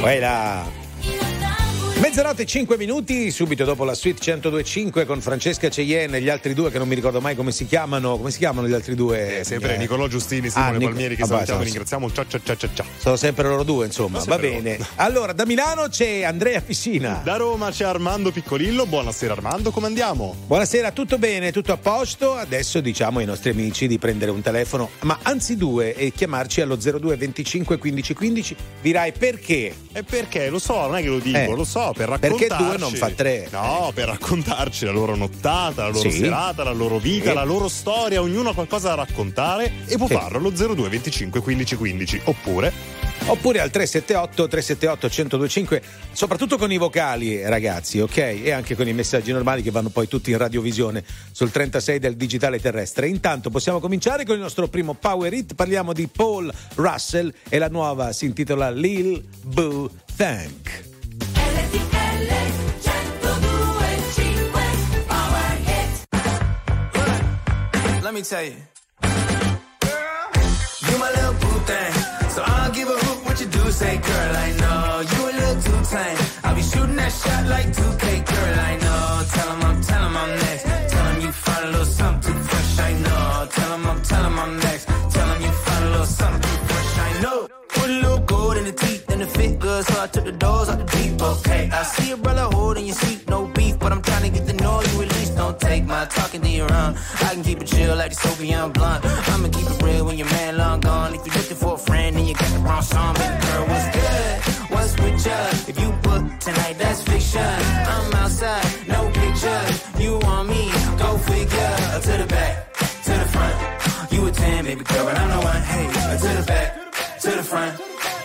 ¡Fuera! Mezzanotte 5 minuti, subito dopo la suite 1025 con Francesca Cheyenne e gli altri due che non mi ricordo mai come si chiamano. Come si chiamano gli altri due? Eh, sempre eh. Nicolò Giustini, Simone ah, Nic- Palmieri che ah, salutiamo e ringraziamo. Ciao ciao ciao ciao. Sono sempre loro due, insomma. Va bene. Loro. Allora, da Milano c'è Andrea Fissina. Da Roma c'è Armando Piccolillo. Buonasera Armando, come andiamo? Buonasera, tutto bene, tutto a posto. Adesso diciamo ai nostri amici di prendere un telefono, ma anzi due, e chiamarci allo 02 25 15 15. Dirai perché? E perché? Lo so, non è che lo dico, eh. lo so, per raccontarci. Perché due non fa tre. No, per raccontarci la loro nottata, la loro sì. serata, la loro vita, sì. la loro storia. Ognuno ha qualcosa da raccontare e può sì. farlo allo 02 25 15 15. Oppure oppure al 378 378 1025 soprattutto con i vocali ragazzi ok e anche con i messaggi normali che vanno poi tutti in radiovisione sul 36 del digitale terrestre intanto possiamo cominciare con il nostro primo power hit parliamo di Paul Russell e la nuova si intitola Lil Boo Thank let me tell you. You my little boo thing. So I don't give a hoot what you do. Say, girl, I know you a little too tame. I'll be shooting that shot like 2K, girl, I know. Tell him I'm, tell I'm next. Tell him you find a little something too fresh, I know. Tell him I'm, tell I'm next. Tell him you find a little something too fresh, I know. Put a little and it fit good, so I took the doors out the deep, okay. I see a brother holding your seat, no beef, but I'm trying to get the know you at least don't take my talking to your own. I can keep it chill like the Soviet blunt. I'ma keep it real when your man long gone. If you're looking for a friend and you got the wrong song, baby girl, what's good? What's with you? If you book tonight, that's fiction. I'm outside, no pictures. You want me? Go figure. To the back, to the front. You a 10, baby girl, but I'm the one. Hey, to the back, to the front.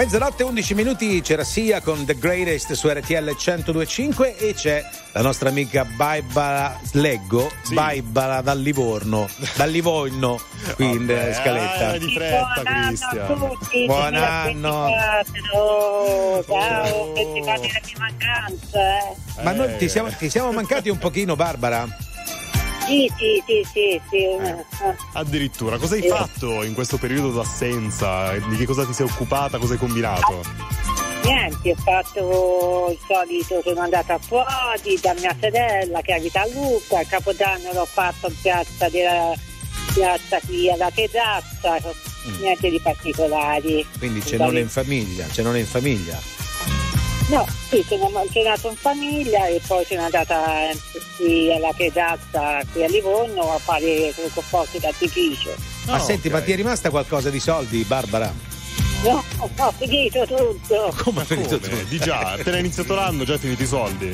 Mezzanotte 11 minuti c'era Sia con The Greatest su RTL 1025 e c'è la nostra amica Barbara Leggo, Sì. Barbara dal Livorno, dal Livorno qui in Vabbè, eh, scaletta. eh, di fretta, Buon anno a Cristian. tutti, Buon anno. 2024. Oh, ciao, Oh. della mia mancanza. Eh. Ma noi Eh. ti siamo, ti siamo mancati un pochino, Barbara? Sì, sì, sì, sì, sì. eh. Addirittura, cosa hai Sì. fatto in questo periodo d'assenza? Di che cosa ti sei occupata? Cosa hai combinato? Niente, ho fatto il solito, sono andata fuori da mia sorella che abita a Lucca, il Capodanno l'ho fatto in piazza della piazza qui alla terrazza, niente di particolari. Quindi cenone in famiglia, cenone in famiglia. No, sì, sono cenato in famiglia e poi sono andata eh, qui alla pedazza qui a Livorno a fare quel fuoco d'artificio. Ma Ah, senti, ok. ma ti è rimasta qualcosa di soldi, Barbara? No, ho finito tutto. Come hai finito Come? tu? Di già, appena iniziato l'anno già hai finito i soldi.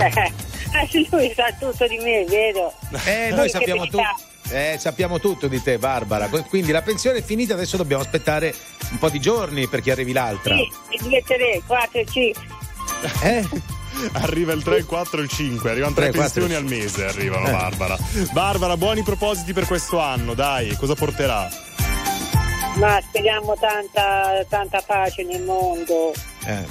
Eh, lui sa tutto di me, vero? Eh, noi che sappiamo tutto. Eh, sappiamo tutto di te, Barbara. Quindi la pensione è finita, adesso dobbiamo aspettare un po' di giorni perché arrivi l'altra. Sì, e due, tre, quattro, cinque. Eh? Arriva il 3, il 4 e il 5, arrivano tre 3, 4, pensioni al mese, arrivano Eh. Barbara. Barbara, buoni propositi per questo anno, dai, cosa porterà? Ma speriamo tanta, tanta pace nel mondo. Eh.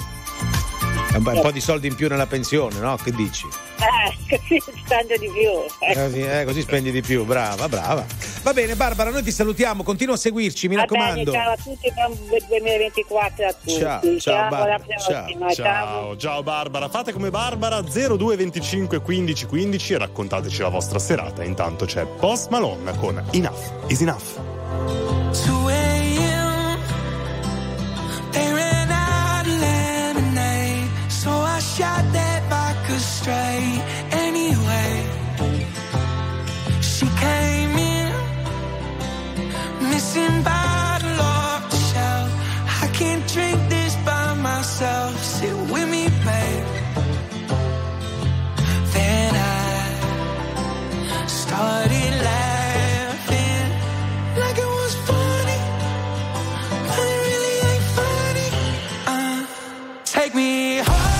Un po', un po' di soldi in più nella pensione, no? Che dici? Eh, così spendo di più. Eh, Così, eh, così spendi di più, brava, brava. Va bene, Barbara, noi ti salutiamo, continua a seguirci, mi Va bene, raccomando. ciao a tutti, buon 2024 a tutti. Ciao, ciao, alla Barbara, prossima. Ciao, ciao Barbara, fate come Barbara 0225 15 15 e raccontateci la vostra serata. Intanto c'è Post Malone con Enough is Enough. I shot that vodka straight. Anyway, she came in, missing bottle off the shelf. I can't drink this by myself. Sit with me, babe. Then I started laughing like it was funny, but it really ain't funny. Uh, take me home,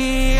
be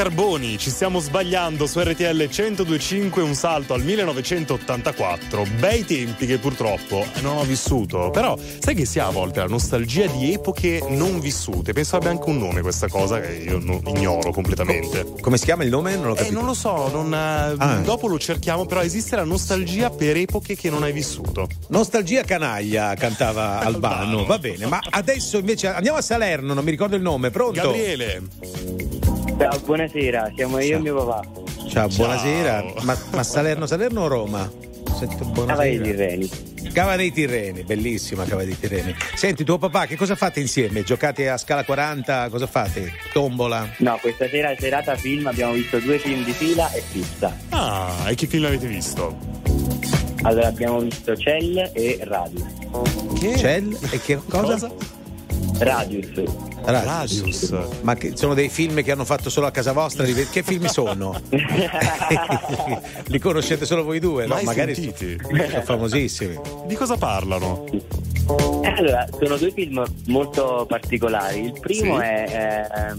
Carboni, ci stiamo sbagliando su RTL 1025, un salto al 1984. Bei tempi che purtroppo non ho vissuto. Però sai che si ha a volte la nostalgia di epoche non vissute. Penso abbia anche un nome questa cosa che io ignoro completamente. Come si chiama il nome? Non l'ho Eh, capito. non lo so, non, eh, Ah. dopo lo cerchiamo, però esiste la nostalgia per epoche che non hai vissuto. Nostalgia canaglia cantava Albano. Va bene, ma adesso invece andiamo a Salerno, non mi ricordo il nome. Pronto? Gabriele, Ciao, buonasera, siamo io e mio papà. Ciao, buonasera. Ma, ma Salerno, Salerno o Roma? Sento buonasera. Cava dei Tirreni. Cava dei Tirreni, bellissima Cava dei Tirreni. Senti, tuo papà, che cosa fate insieme? Giocate a scala 40? Cosa fate? Tombola? No, questa sera è serata film, abbiamo visto due film di fila e pizza. ah, e che film avete visto? Allora abbiamo visto Cell e Radio. Che? Cell e che cosa? Radius. Radius. Ma che sono dei film che hanno fatto solo a casa vostra? Che film sono? Li conoscete solo voi due, no? Mai Magari sentiti? sono famosissimi. Di cosa parlano? Eh, Allora, sono due film molto particolari. Il primo Sì. è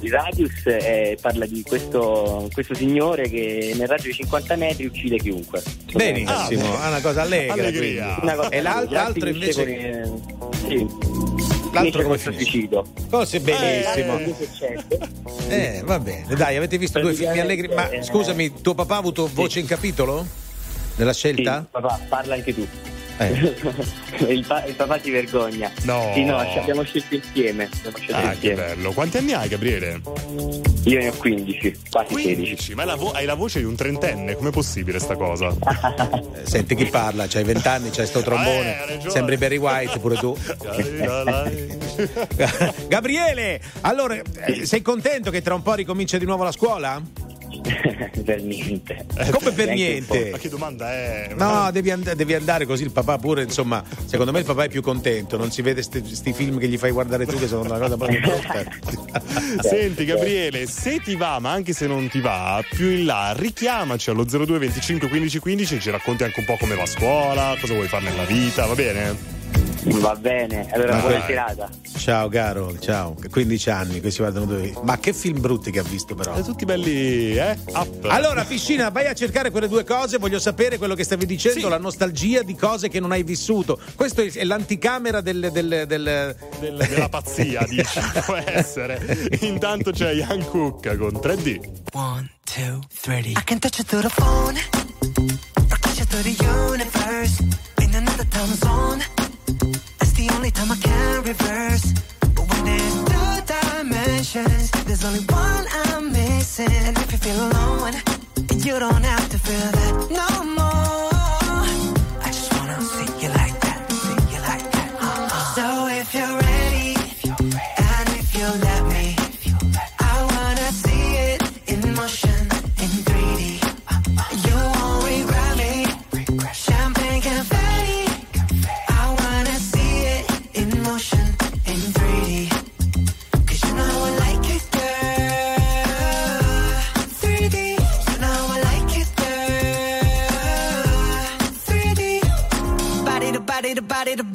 di Radius e parla di questo, questo signore che nel raggio di 50 metri uccide chiunque. Benissimo, Ah, è una cosa allegra. Allegria. Una cosa E l'altro finisce invece. con, eh, sì. L'altro come suicidio. Cose bellissimo. Eh, che succede? Eh, va bene. Dai, avete visto due film allegri. Ma Eh, scusami, tuo papà ha avuto voce in capitolo? Nella Sì, scelta? papà, parla anche tu. Eh. il, pa- il papà si vergogna. No. Sì, no, ci abbiamo scelto insieme. Abbiamo scelto Ah, che insieme. bello. Quanti anni hai, Gabriele? Io ne ho 15, quasi 16. 15. Ma la vo- hai la voce di un trentenne, com'è possibile sta cosa? Eh, Senti chi parla, c'hai vent'anni, c'hai sto Eh, trombone. ragione. Sembri Barry White pure tu. Gabriele, allora, eh, sei contento che tra un po' ricomincia di nuovo la scuola? per niente. Come per niente? Ma che domanda è? No, devi, and- devi andare così il papà pure, insomma, secondo me il papà è più contento, non si vede questi film che gli fai guardare tu che sono una cosa proprio brutta. Senti Gabriele, se ti va, ma anche se non ti va, più in là, richiamaci allo 02 25 15 15 e ci racconti anche un po' come va a scuola, cosa vuoi fare nella vita, va bene? Va bene, allora Ma buona serata. Ciao caro, ciao, 15 anni, questi guardano dove... Ma che film brutti che ha visto però. E tutti belli, eh? Up. Allora, piscina, vai a cercare quelle due cose. Voglio sapere quello che stavi dicendo, Sì. la nostalgia di cose che non hai vissuto. Questo è l'anticamera del. del- del- Del- della pazzia, dici, può essere. Intanto c'è Ian Cook con 3D. One, two, three. I can touch you through the phone, or touch you through the universe. In another time zone, the only time I can reverse. But when there's two dimensions, there's only one I'm missing. And if you feel alone, you don't have to feel that no more.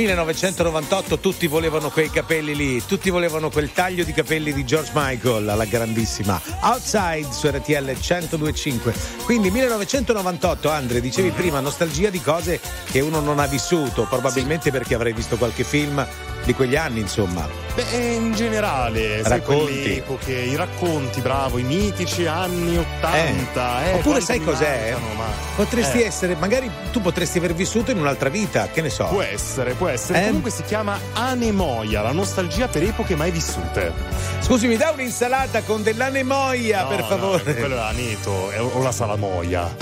1998 tutti volevano quei capelli lì, tutti volevano quel taglio di capelli di George Michael alla grandissima Outside su RTL 1025. Quindi 1998, Andre, dicevi prima, nostalgia di cose che uno non ha vissuto, probabilmente sì. perché avrei visto qualche film di quegli anni, insomma. Beh, in generale, racconti. Ecco epoche, i racconti, bravo, i mitici anni 80. Eh. Eh, Oppure sai cos'è? Mancano, ma... Potresti eh. essere, magari tu potresti aver vissuto in un'altra vita, che ne so. Può essere, può essere. Eh. Comunque si chiama anemoia, la nostalgia per epoche mai vissute. Scusi, mi dà un'insalata con dell'anemoia, no, per favore. No, quello è l'aneto, o la salamoia.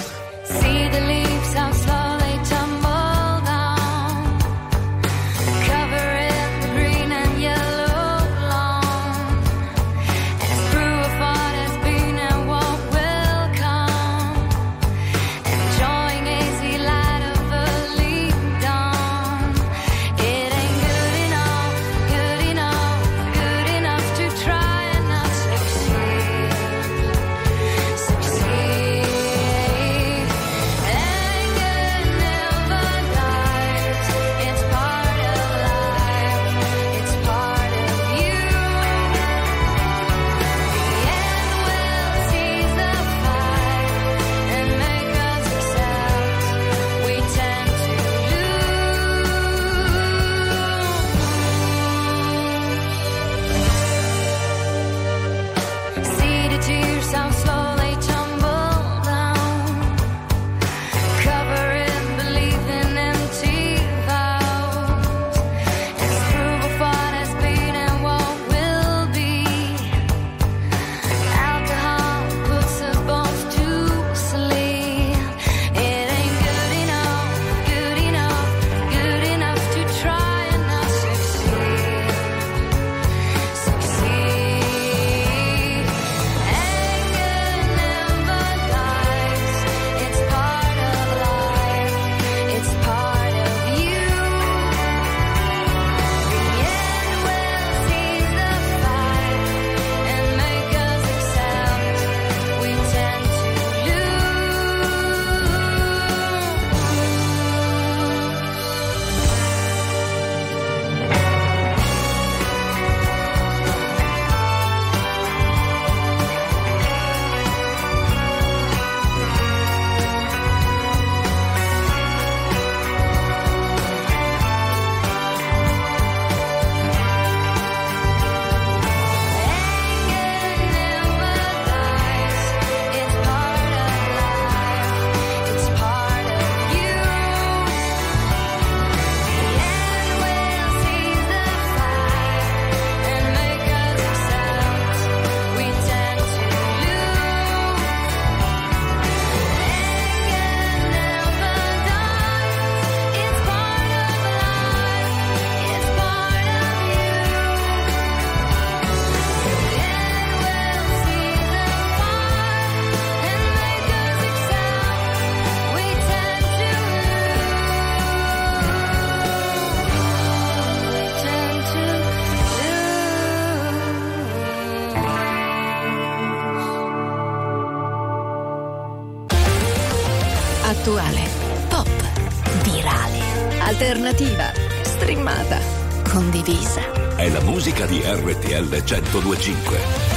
102.5.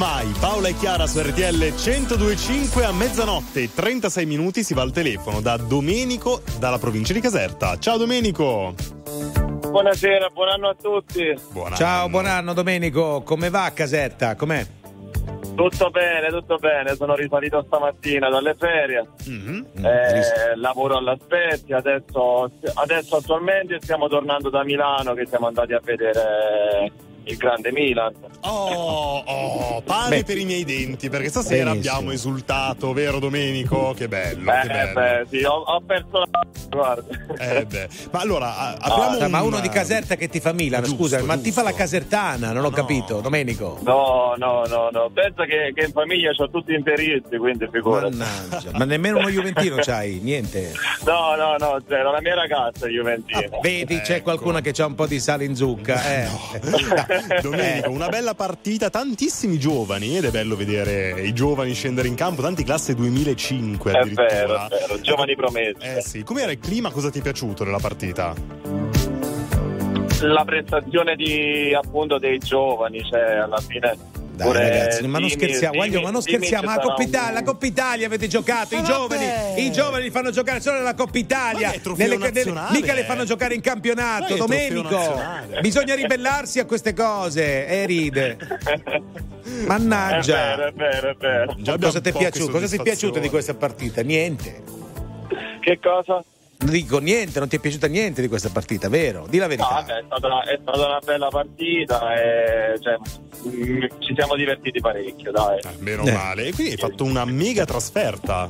mai. Paola e Chiara su RTL 1025 a mezzanotte e 36 minuti si va al telefono da Domenico dalla provincia di Caserta. Ciao Domenico. Buonasera, buon anno a tutti. Buon Ciao, buon anno Domenico, come va a Caserta? Com'è? Tutto bene, tutto bene. Sono risalito stamattina dalle ferie. Eh, lavoro alla Spezia. Adesso, adesso attualmente stiamo tornando da Milano che siamo andati a vedere il grande Milan. Oh, oh, pane Beh. per i miei denti, perché stasera Benissimo. abbiamo esultato, vero Domenico? Che bello, Eh, che bello. beh, sì, ho, ho perso la guarda. Eh beh. Ma allora, a- apriamo Ah, ma un- uno di Caserta che ti fa Milano, Giusto, scusa, ma ti fa la giusto. casertana, non ho capito, Domenico. No, no, no, no. Pensa che, che in famiglia ho tutti interisti, quindi figurati. Mannaggia, ma nemmeno uno Juventino c'hai, niente. No, no, no, zero. La mia ragazza è Juventina. Vedi, Ecco. c'è qualcuno che ha un po' di sale in zucca. Eh. Domenico, una bella partita, tantissimi giovani ed è bello vedere i giovani scendere in campo, tanti classe 2005 È addirittura. vero, è vero. Giovani promessi. Eh sì, com'era il clima? Cosa ti è piaciuto della partita? La prestazione di appunto dei giovani, cioè alla fine. Dai pure ragazzi, ma non scherziamo, Guaglio, ma non scherziamo, la sarà Coppa Italia, la Coppa Italia avete giocato, i Ma giovani, i giovani li fanno giocare solo nella Coppa Italia, Ma è trofeo nazionale. mica le fanno giocare in Ma campionato, è Domenico. Bisogna ribellarsi a queste cose e ride. È Mannaggia. vero, è vero, è vero. Già Cosa ti è piaciuto? Cosa ti è piaciuto di questa partita? Niente. Che cosa? Dico niente, non ti è piaciuta niente di questa partita, vero? Di la No, verità. vabbè, è stata, una, è stata una bella partita e cioè, mm, ci siamo divertiti parecchio, dai. Meno Eh. male. E quindi hai fatto una mega trasferta.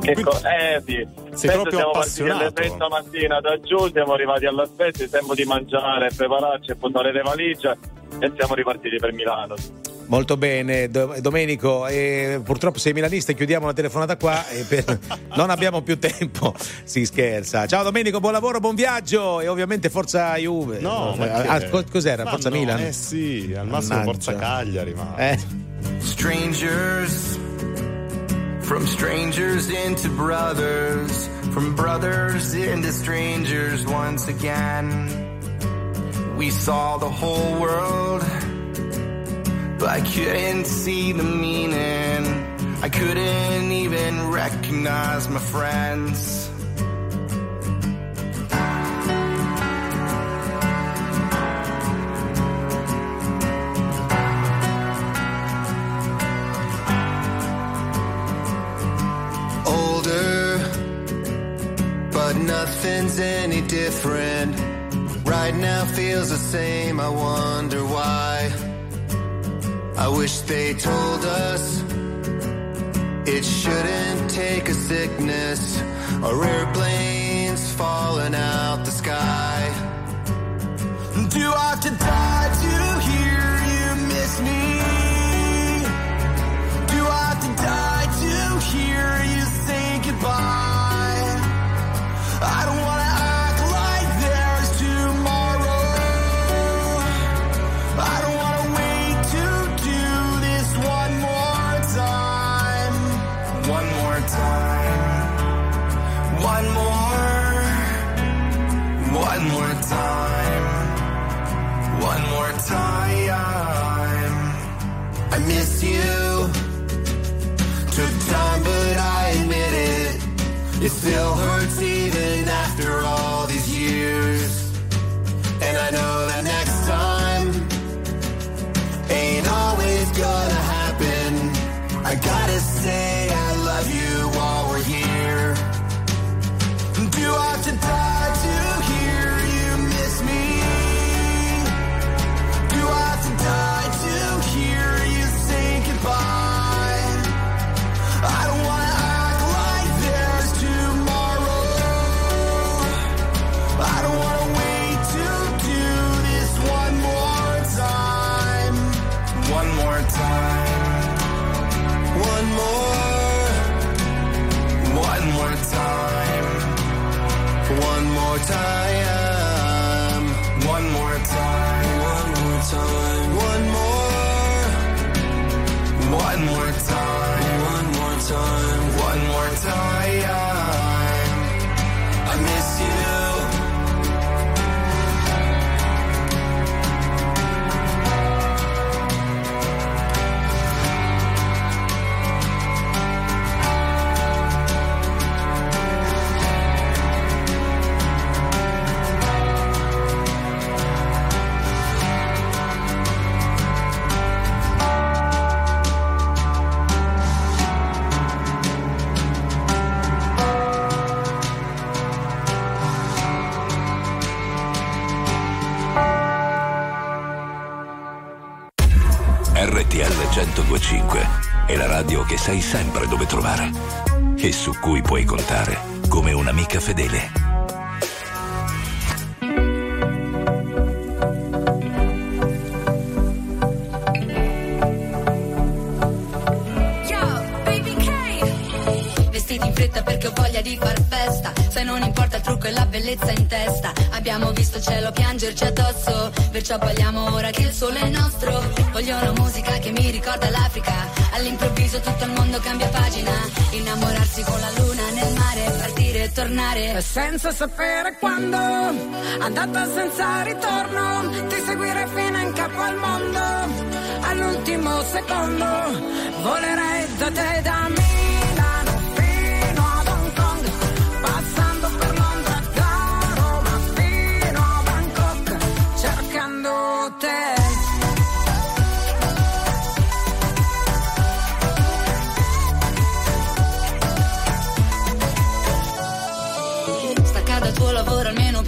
Che co- eh sì, Penso proprio siamo partiti alle appassionato. 6 stamattina da giù, siamo arrivati alla spesa, tempo di mangiare, prepararci e portare le valigie e siamo ripartiti per Milano. Molto bene, Do- Domenico. eh, purtroppo sei milanista e chiudiamo la telefonata qua. e per- non abbiamo più tempo. Si scherza. Ciao Domenico, buon lavoro, buon viaggio e ovviamente Forza Juve. No, ma Ah, cos'era? Ma Forza no, Milan? Eh sì, al massimo Mannaggia. Forza Cagliari, ma. Eh. Strangers, from strangers into brothers, from brothers into strangers once again. We saw the whole world, but I couldn't see the meaning. I couldn't even recognize my friends. older, but nothing's any different. Right now feels the same, I wonder why. I wish they told us it shouldn't take a sickness or airplanes falling out the sky. Do I have to die to hear you miss me? Do I have to die to hear you say goodbye? I don't wanna One more time. One more time. I miss you. Took time, but I admit it. It still hurts even after all these years. And I know that time. Su cui puoi contare come un'amica fedele. Vestiti in fretta perché ho voglia di far festa. Se non importa il trucco e la bellezza in testa. Abbiamo visto il cielo piangerci addosso. Perciò balliamo ora che il sole è nostro. Voglio una musica che mi ricorda l'Africa. All'improvviso tutto il mondo cambia pagina. Innamorarsi con la luna nel mare. Partire e tornare. senza sapere quando, andata senza ritorno, ti seguire fino in capo al mondo, all'ultimo secondo, volerei da te da Milano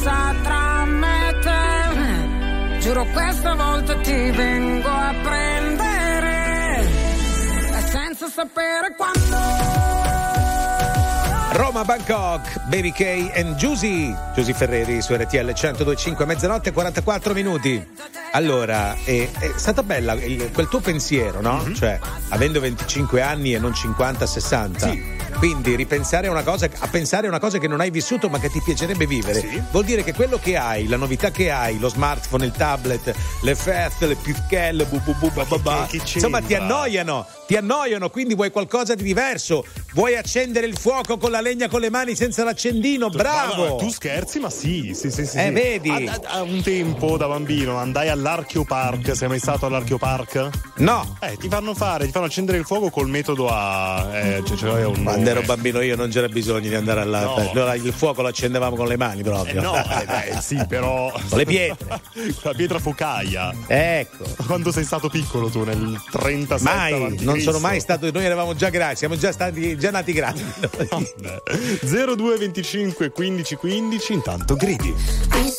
distanza tra me e te. Giuro questa volta ti vengo a prendere. E senza sapere quando. Roma Bangkok, Baby K and Giusy. Giusy Ferreri su RTL 1025, mezzanotte e 44 minuti. Allora, è, è stata bella il- quel tuo pensiero, no? Cioè, avendo 25 anni e non 50-60. Quindi ripensare a una cosa, a pensare a una cosa che non hai vissuto ma che ti piacerebbe vivere, vuol dire che quello che hai, la novità che hai, lo smartphone, il tablet, le feste, le pischelle, bu bu bu ba ba ba, che insomma ti annoiano, ti annoiano, quindi vuoi qualcosa di diverso, vuoi accendere il fuoco con la legna con le mani senza l'accendino, bravo! Ma- ma tu scherzi, ma sì, sì, sì. sì Eh, sì. vedi? A, a- a un tempo da bambino andai all'Archeo Park. Sei mai stato all'Archeo Park? No. Eh, ti fanno fare, ti fanno accendere il fuoco col metodo a. Eh, cioè, cioè, un Quando ero bambino io non c'era bisogno di andare alla. No. allora il fuoco lo accendevamo con le mani proprio. Eh, no, eh, beh, sì, però. Con le pietre. La pietra focaia. Ecco. Quando sei stato piccolo tu nel 37 Mai, non sono mai stato. Noi eravamo già grandi, siamo già stati già nati grandi. 0225 15 15 intanto gridi. I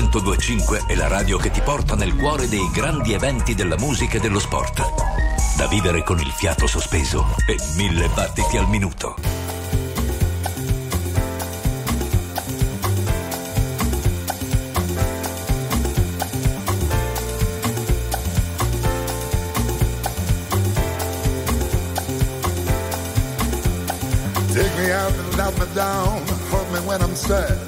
1025 è la radio che ti porta nel cuore dei grandi eventi della musica e dello sport. Da vivere con il fiato sospeso e mille battiti al minuto. Take me out and let me down. Hold me when I'm sad.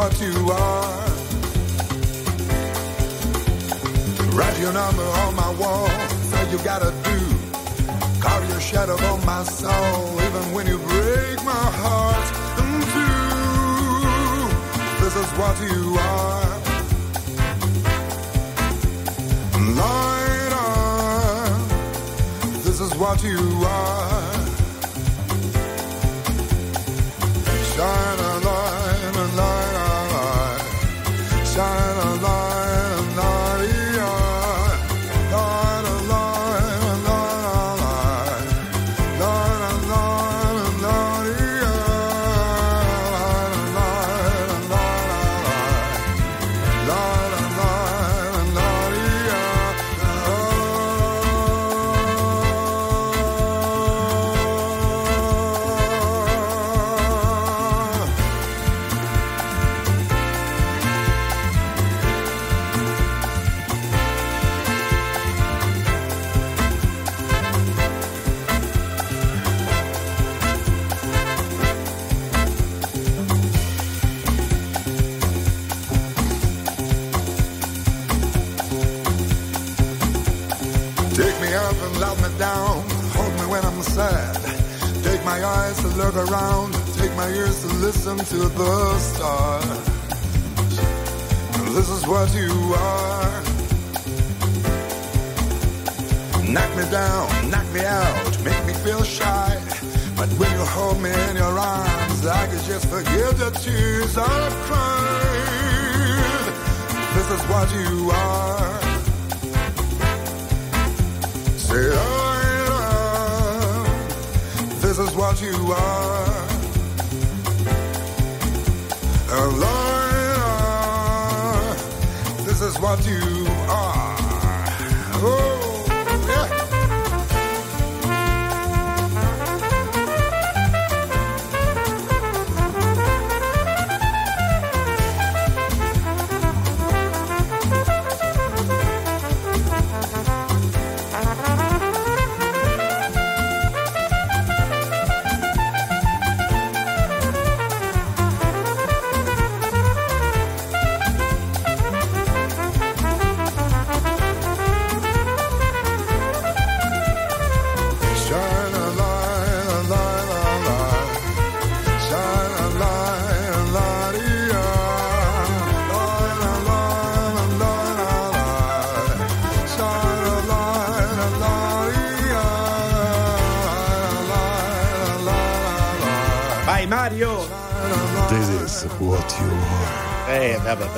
What you are. Write your number on my wall. All you gotta do. Carve your shadow on my soul. Even when you break my heart in two. This is what you are. Light on. This is what you are.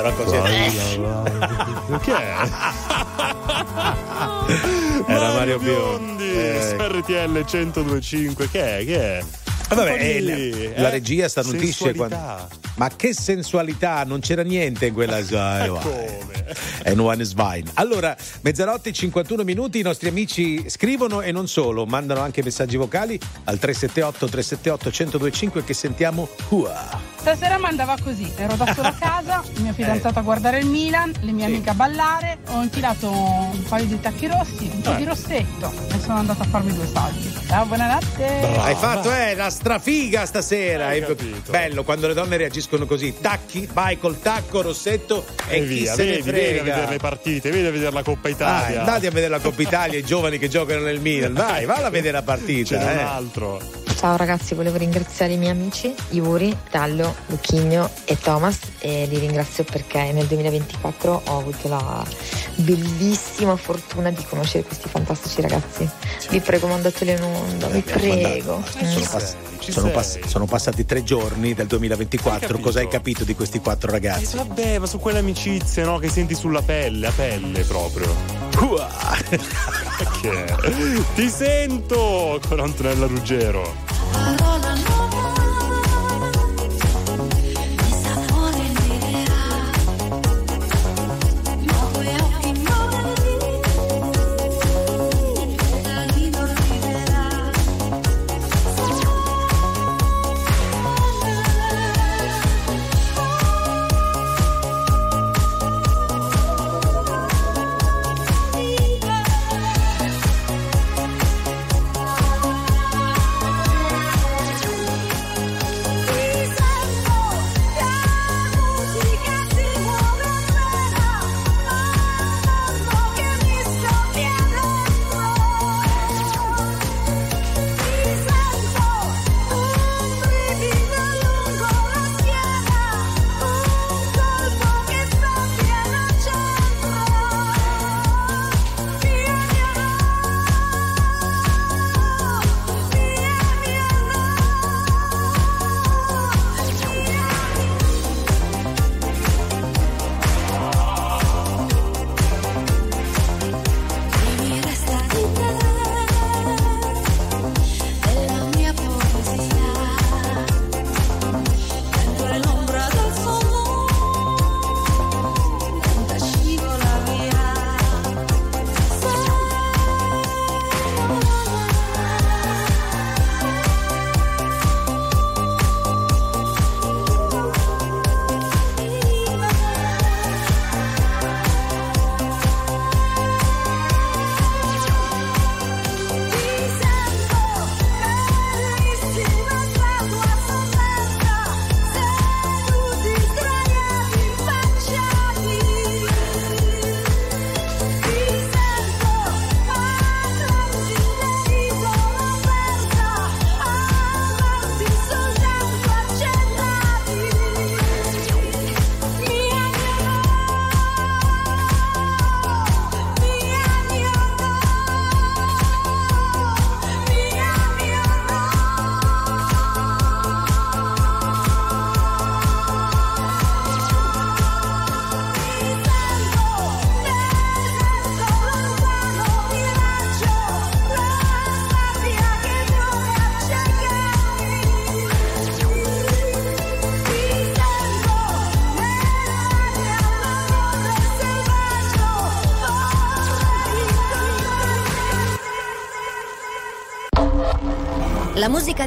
Però così Che è? Era Mario Biondi. Biondi. Eh. RTL 1025. Che è? Che è? Eh, Vabbè, po' eh, di, la eh, regia sensualità. quando... Ma che sensualità, non c'era niente in quella E one is fine. Allora, mezzanotte e 51 minuti, i nostri amici scrivono e non solo, mandano anche messaggi vocali al 378 378 1025 che sentiamo qua. Stasera mandava così, ero da sola a casa, il mio fidanzato a guardare il Milan, le mie amiche a ballare, ho infilato un paio di tacchi rossi, un po' Eh. di rossetto e sono andata a farmi due salti. Ciao, buonanotte! Hai fatto, eh, la strafiga stasera. Hai capito. Bello quando le donne reagiscono così. Tacchi, vai col tacco, rossetto e, E chi via, se ne vedi, vedi a frega. vedere le partite, vedi a vedere la Coppa Italia. andate a vedere la Coppa Italia, i giovani che giocano nel Milan. Vai, valla a vedere la partita. Ce n'è un eh. altro. Ciao ragazzi, volevo ringraziare i miei amici Iuri, Dallo, Luchigno e Thomas e li ringrazio perché nel 2024 ho avuto la bellissima fortuna di conoscere questi fantastici ragazzi. Vi prego mandateli in onda, vi prego. Sono, Mm. pass- sono pass- sono passati tre giorni del 2024. Cosa hai capito di questi quattro ragazzi? Vabbè, ma su quelle amicizie, no? Che senti sulla pelle, a pelle proprio. Ti sento con Antonella Ruggero. I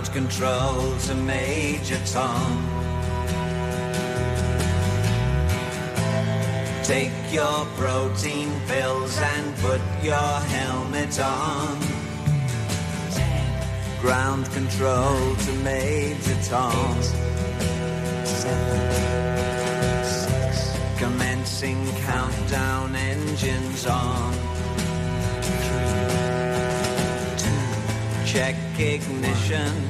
Ground control to Major Tom. Take your protein pills and put your helmet on. Ground control to Major Tom. Commencing countdown engines on. Check ignition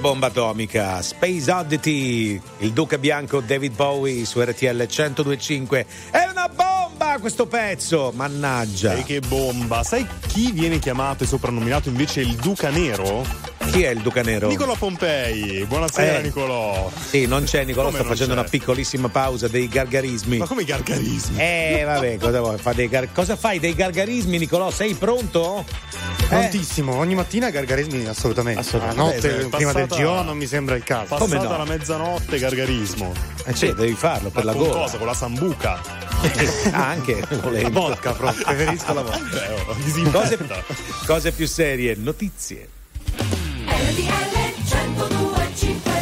Bomba atomica! Space Oddity, il Duca Bianco David Bowie su RTL 1025. È una bomba questo pezzo! Mannaggia! E che bomba! Sai chi viene chiamato e soprannominato invece il Duca Nero? Chi è il Duca Nero? Nicolò Pompei. Buonasera, Eh. Nicolò. Sì, non c'è Nicolò, sta facendo c'è? una piccolissima pausa dei gargarismi. Ma come i gargarismi? Eh, vabbè, cosa vuoi? Fa dei gar- cosa fai? Dei gargarismi, Nicolò? Sei pronto? Prontissimo, ogni mattina gargarismi assolutamente. Assolutamente. La notte Vabbè, è prima del passata- GO non mi sembra il caso. Passata la mezzanotte, gargarismo. Eh sì, devi farlo per Ma la con gola. cosa? Con la sambuca. Ah, anche La vodka proprio, preferisco la vodka. Beh, oh, Cose, cose più serie, notizie. RTL 1025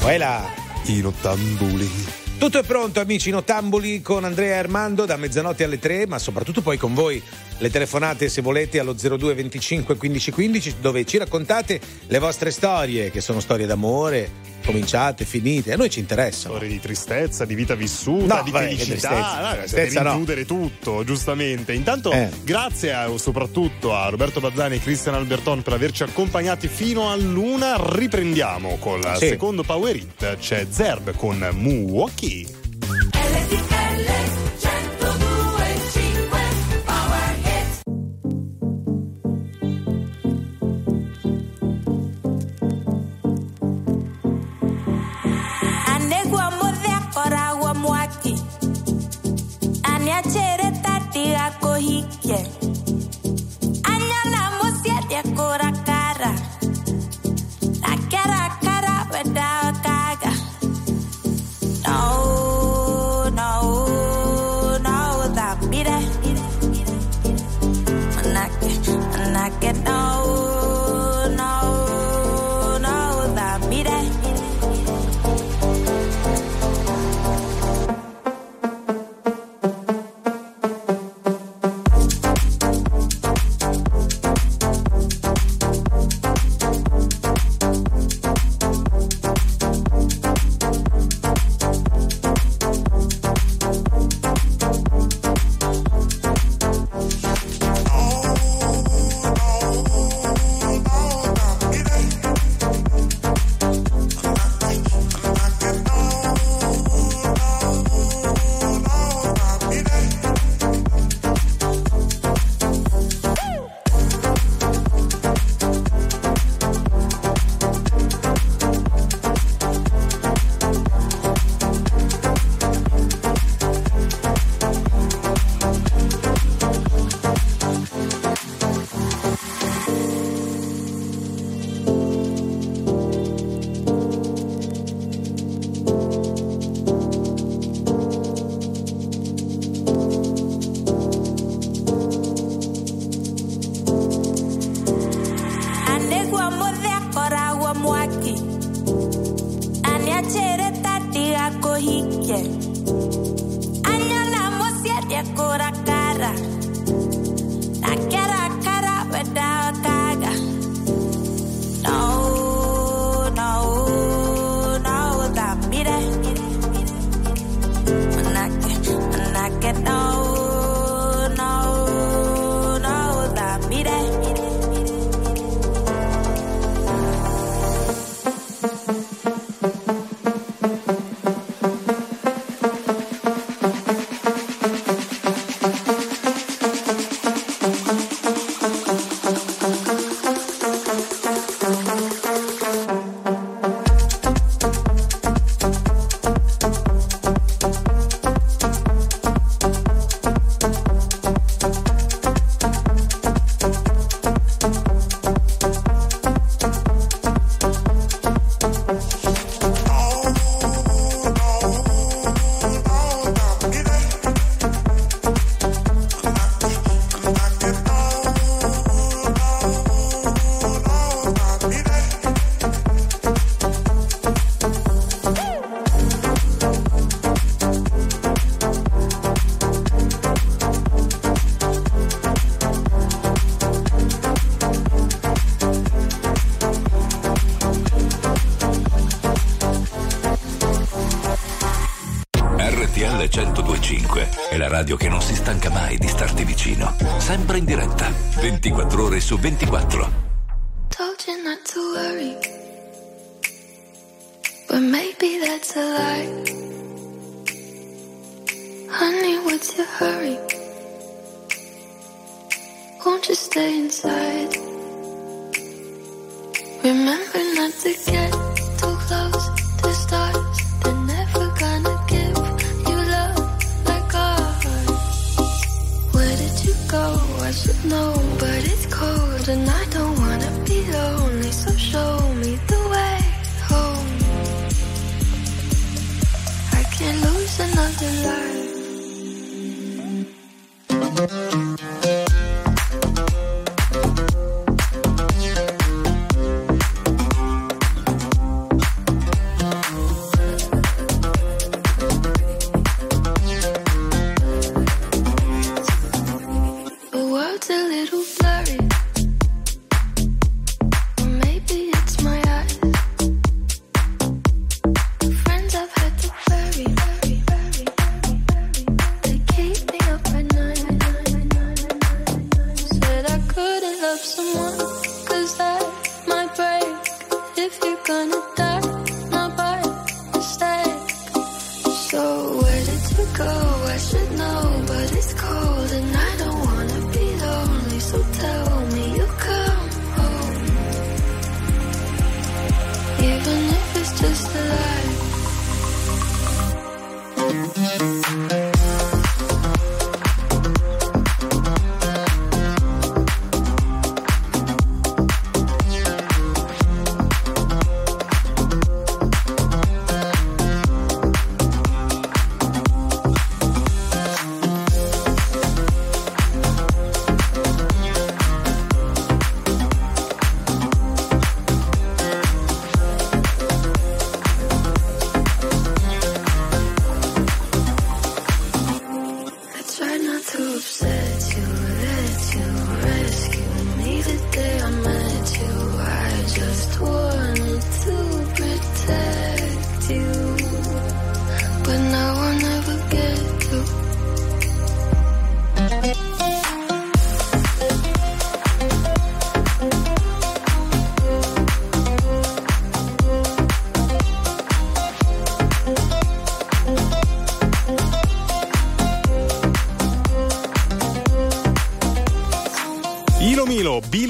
Quella. I nottambuli. Tutto è pronto amici nottambuli con Andrea Armando da mezzanotte alle 3, ma soprattutto poi con voi le telefonate se volete allo 02 25 15 15 dove ci raccontate le vostre storie, che sono storie d'amore, cominciate, finite, a noi ci interessano. Storie di tristezza, di vita vissuta, No, di vabbè, felicità. tristezza. no, Tristezza per no. includere tutto, giustamente. Intanto, Eh. grazie a- soprattutto a Roberto Bazzani e Cristian Alberton per averci accompagnati fino all'una. Riprendiamo col Sì. secondo Power Hit. C'è Zerb con Milwaukee. RTL コーヒー、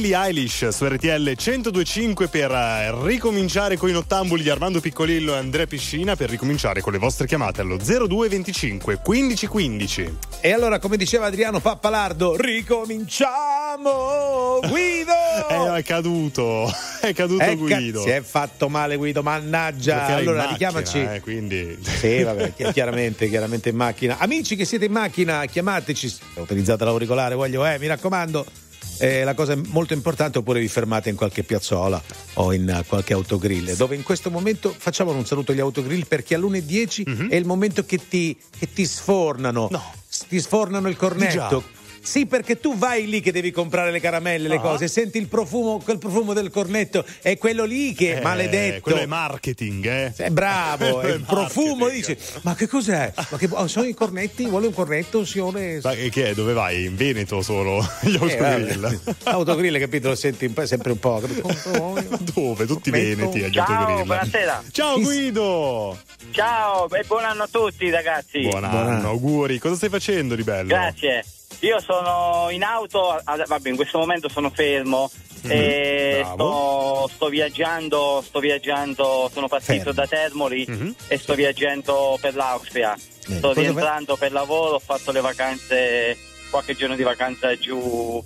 Billie Eilish su RTL 1025 per eh, ricominciare con i nottambuli di Armando Piccolillo e Andrea Piscina per ricominciare con le vostre chiamate allo 0225 1515. E allora, come diceva Adriano Pappalardo, ricominciamo Guido! Eh, è caduto, è caduto eh, è Guido. Si è fatto male Guido, mannaggia. Allora, macchina, richiamaci. Eh, quindi... Sì, vabbè, chiaramente, chiaramente in macchina. Amici che siete in macchina, chiamateci, utilizzate l'auricolare, voglio, eh, mi raccomando eh, la cosa molto importante oppure vi fermate in qualche piazzola o in eh, qualche autogrill. Dove in questo momento facciamo un saluto agli autogrill perché alle 1.10 Mhm. è il momento che ti, che ti sfornano. S- ti sfornano il cornetto sì, perché tu vai lì che devi comprare le caramelle, le Ah. cose, senti il profumo, quel profumo del cornetto, è quello lì che Eh, maledetto. Quello è marketing, eh. È bravo, è il profumo, dice, ma che cos'è? Ma che oh, sono i cornetti? Vuole un cornetto, signore? Ma che è? Dove vai? In Veneto solo? Gli Eh, autogrill. vabbè. Autogrill, capito? Lo senti sempre un po'. Dove? Tutti veneti agli Ciao, autogrill. buonasera. Ciao Guido! Ciao e buon anno a tutti ragazzi. Buon anno, auguri. Cosa stai facendo di bello? Grazie. Io sono in auto, vabbè, in questo momento sono fermo. Bravo. sto, sto viaggiando, sto viaggiando, sono partito da Termoli e sto viaggiando per l'Austria. sto Mhm. cosa rientrando per lavoro, ho fatto le vacanze, qualche giorno di vacanza giù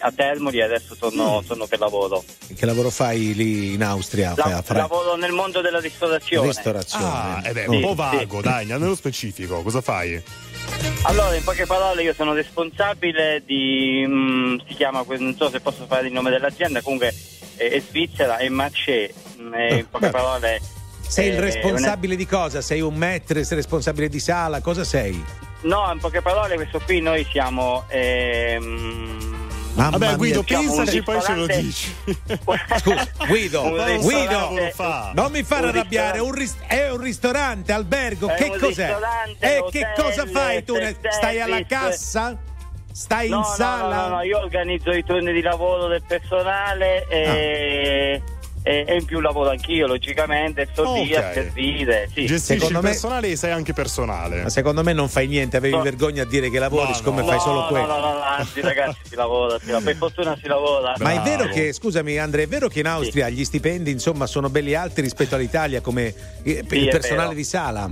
a Termoli e adesso torno, Mm. torno per lavoro. Che lavoro fai lì in Austria? La- Fra- lavoro nel mondo della ristorazione. Ristorazione. Ah, eh beh, Sì, un po' sì. vago, dai, andiamo nello specifico. Cosa fai? Allora, in poche parole, io sono responsabile di. mm, si chiama, non so se posso fare il nome dell'azienda, comunque è, è Svizzera, è Marché. mm, in poche beh. parole. Sei il eh, responsabile di cosa? Sei un maître, sei responsabile di sala? Cosa sei? una- No, in poche parole, questo qui noi siamo. ehm, Mamma Vabbè, Guido, mia. pensaci, poi ce lo dici. Scusa, Guido, Guido, non mi fare un arrabbiare, un ris- è un ristorante, albergo, È che cos'è? E hotel, che cosa fai tu? Stai alla cassa? Stai No, in no, sala? No, no, no, io organizzo i turni di lavoro del personale e, e- e in più lavoro anch'io, logicamente, sto lì a servire. Sì. Gestisci Secondo il me- personale e sei anche personale. Ma secondo me non fai niente, avevi No. vergogna a dire che lavori, No, siccome no. fai solo no, quello. No, no, no, anzi ragazzi si lavora, si lavora. per fortuna si lavora. Ma è vero Bravo. che, scusami Andrea, è vero che in Austria gli stipendi insomma sono belli alti rispetto all'Italia come eh, per Sì, il personale vero. di sala?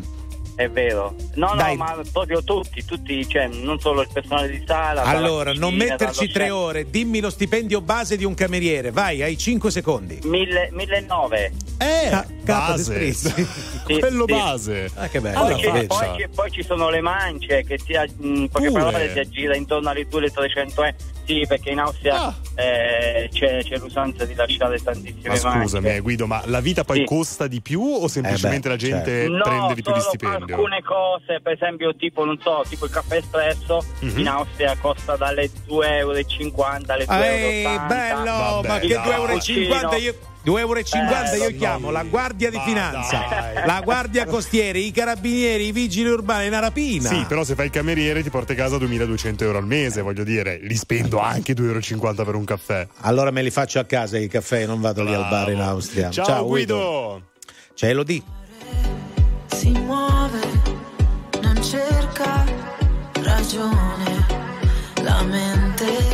È vero. No, Dai. no, ma proprio tutti, tutti, cioè non solo il personale di sala. Allora, non cucina, metterci dallo tre chef. ore, dimmi lo stipendio base di un cameriere, vai, hai 5 secondi. Mille, 1009. Eh, Ca- base. Sì, Quello sì. base. Ah, che bello. Poi, faccia. poi ci- poi ci sono le mance che si, ag- in poche Pure. parole si aggira intorno alle 200 euro. Sì, perché in Austria Ah. eh, c'è, c'è l'usanza di lasciare tantissime Ma scusami, eh, Guido, ma la vita poi Sì. costa di più o semplicemente Eh beh, la gente No, prende di più di stipendio? alcune cose, per esempio, tipo, non so, tipo il caffè espresso Mhm. in Austria costa dalle 2,50 euro alle 2,80 Ehi, euro. bello, Vabbè, ma che dai. 2,50 euro io... 2,50 euro Eh, io chiamo la guardia di Ma finanza, dai. la guardia costiera, i carabinieri, i vigili urbani, una rapina. Sì, però se fai il cameriere ti porti a casa 2200 euro al mese, voglio dire, li spendo anche 2,50 euro per un caffè. Allora me li faccio a casa i caffè, non vado lì al bar in Bravo. Austria. Ciao, Guido. C'è Elodie. si muove, non cerca ragione, la mente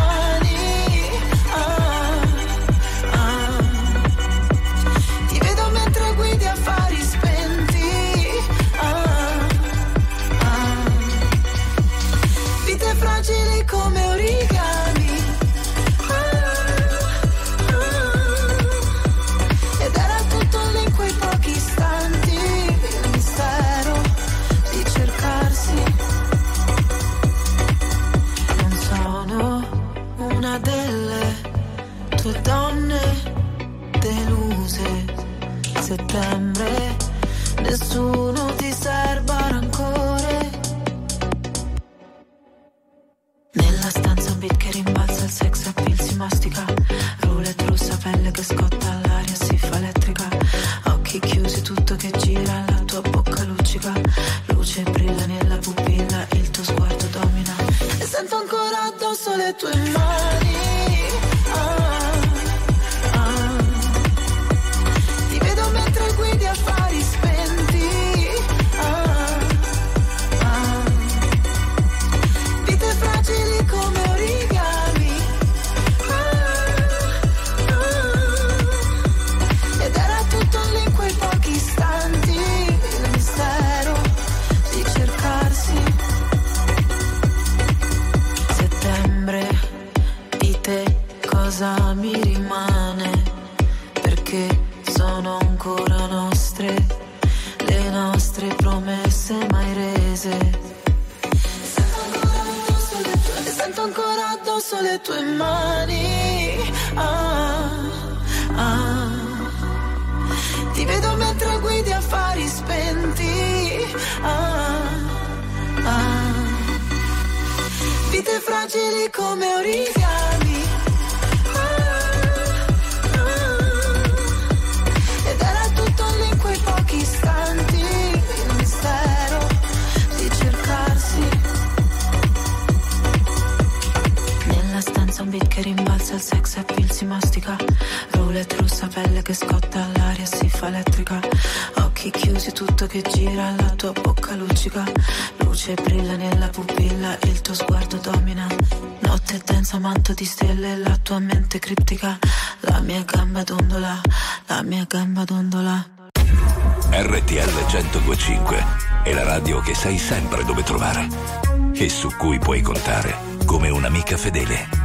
una delle tue donne deluse. Settembre, nessuno ti serba rancore. Nella stanza un beat che rimbalza, il sex appeal si mastica. Roulette rossa, pelle che scotta, l'aria addosso le e su cui puoi contare come un'amica fedele.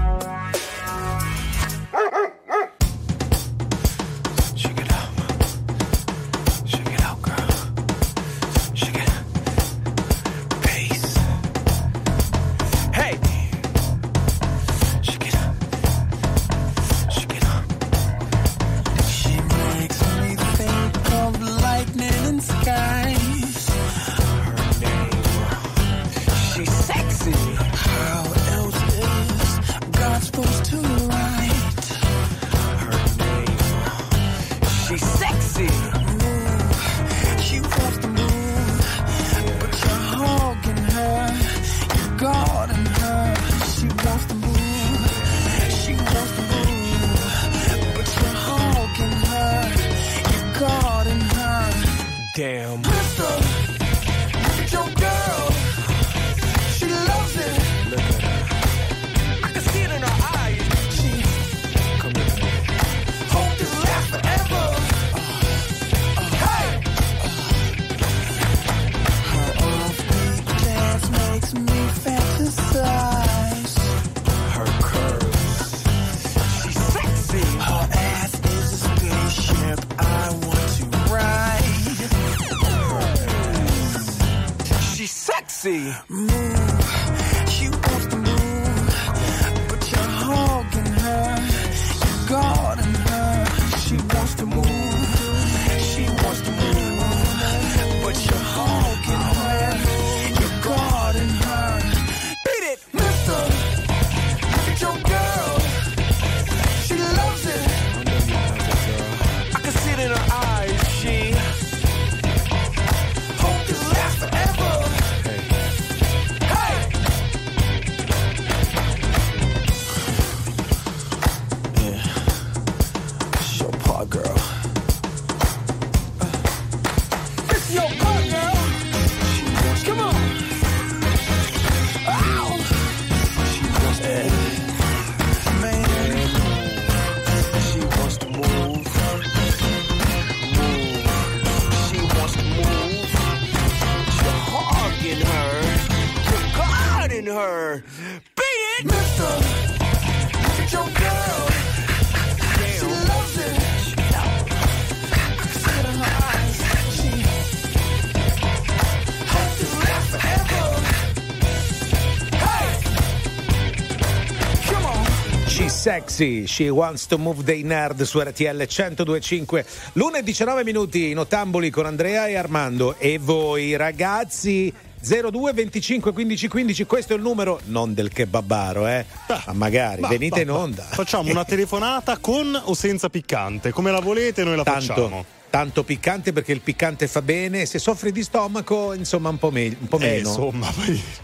Roxy, She Wants to Move Dei Nerd su RTL 1025. L'una e 19 minuti in ottamboli con Andrea e Armando. E voi ragazzi, 02 25 15 15 questo è il numero non del kebabaro eh ma magari bah, venite bah, in onda facciamo una telefonata con o senza piccante come la volete noi la Tanto. facciamo tanto piccante perché il piccante fa bene, se soffri di stomaco insomma un po', me- un po eh, meno. Eh, insomma,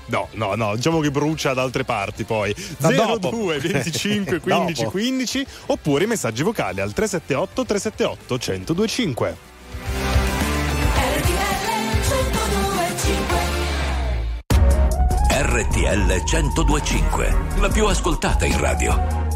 no, no, no, diciamo che brucia da altre parti poi. 02 25 15 15 oppure i messaggi vocali al 378 378 1025. RTL 1025, la più ascoltata in radio.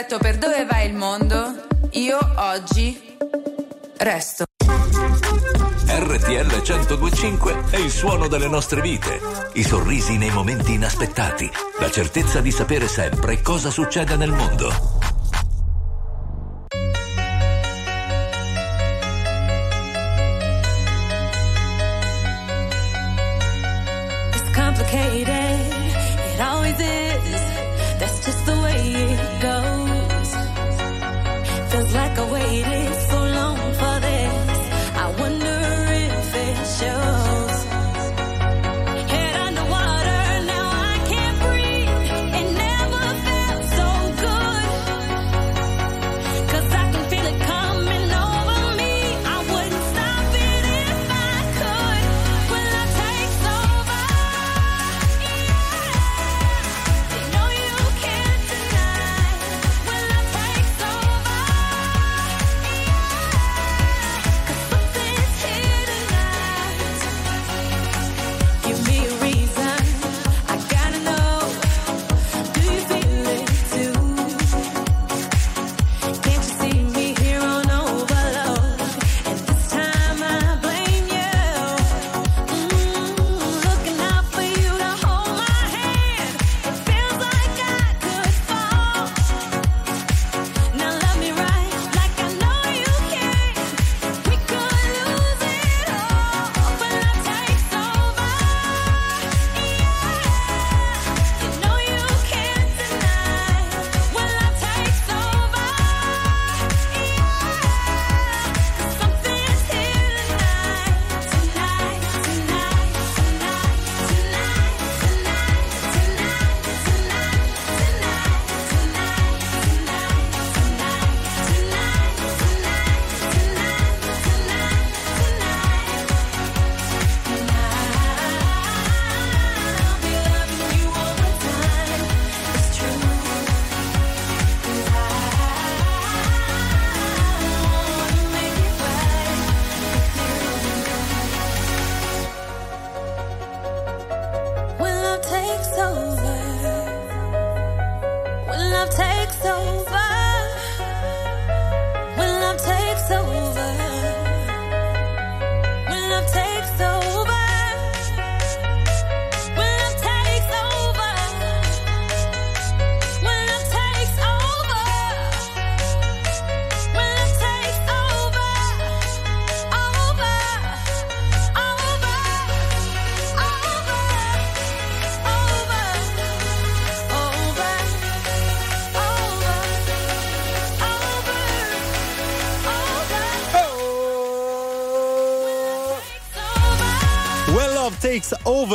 rispetto per dove va il mondo, io oggi resto. RTL 1025 è il suono delle nostre vite. I sorrisi nei momenti inaspettati. La certezza di sapere sempre cosa succede nel mondo.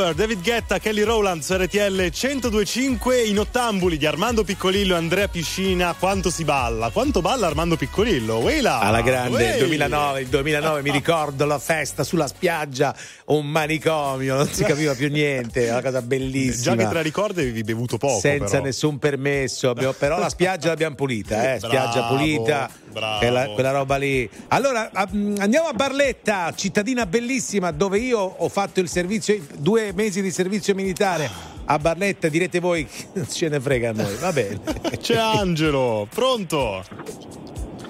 Over, David Guetta, Kelly Rowland su RTL 1025 in ottambuli di Armando Piccolillo e Andrea Piscina. Quanto si balla? Quanto balla Armando Piccolillo? Weila! Alla grande, il Wey! 2009, il 2009 mi ricordo la festa sulla spiaggia, un manicomio, non si capiva più niente, una cosa bellissima. Già che te la ricordi avevi bevuto poco. senza però. nessun permesso, però la spiaggia l'abbiamo pulita, eh, spiaggia Bravo, pulita, bravo. quella, quella roba lì. Allora andiamo a Barletta, cittadina bellissima dove io ho fatto il servizio, due mesi di servizio militare a Barletta, direte voi che non ce ne frega a noi, va bene. C'è Angelo, pronto?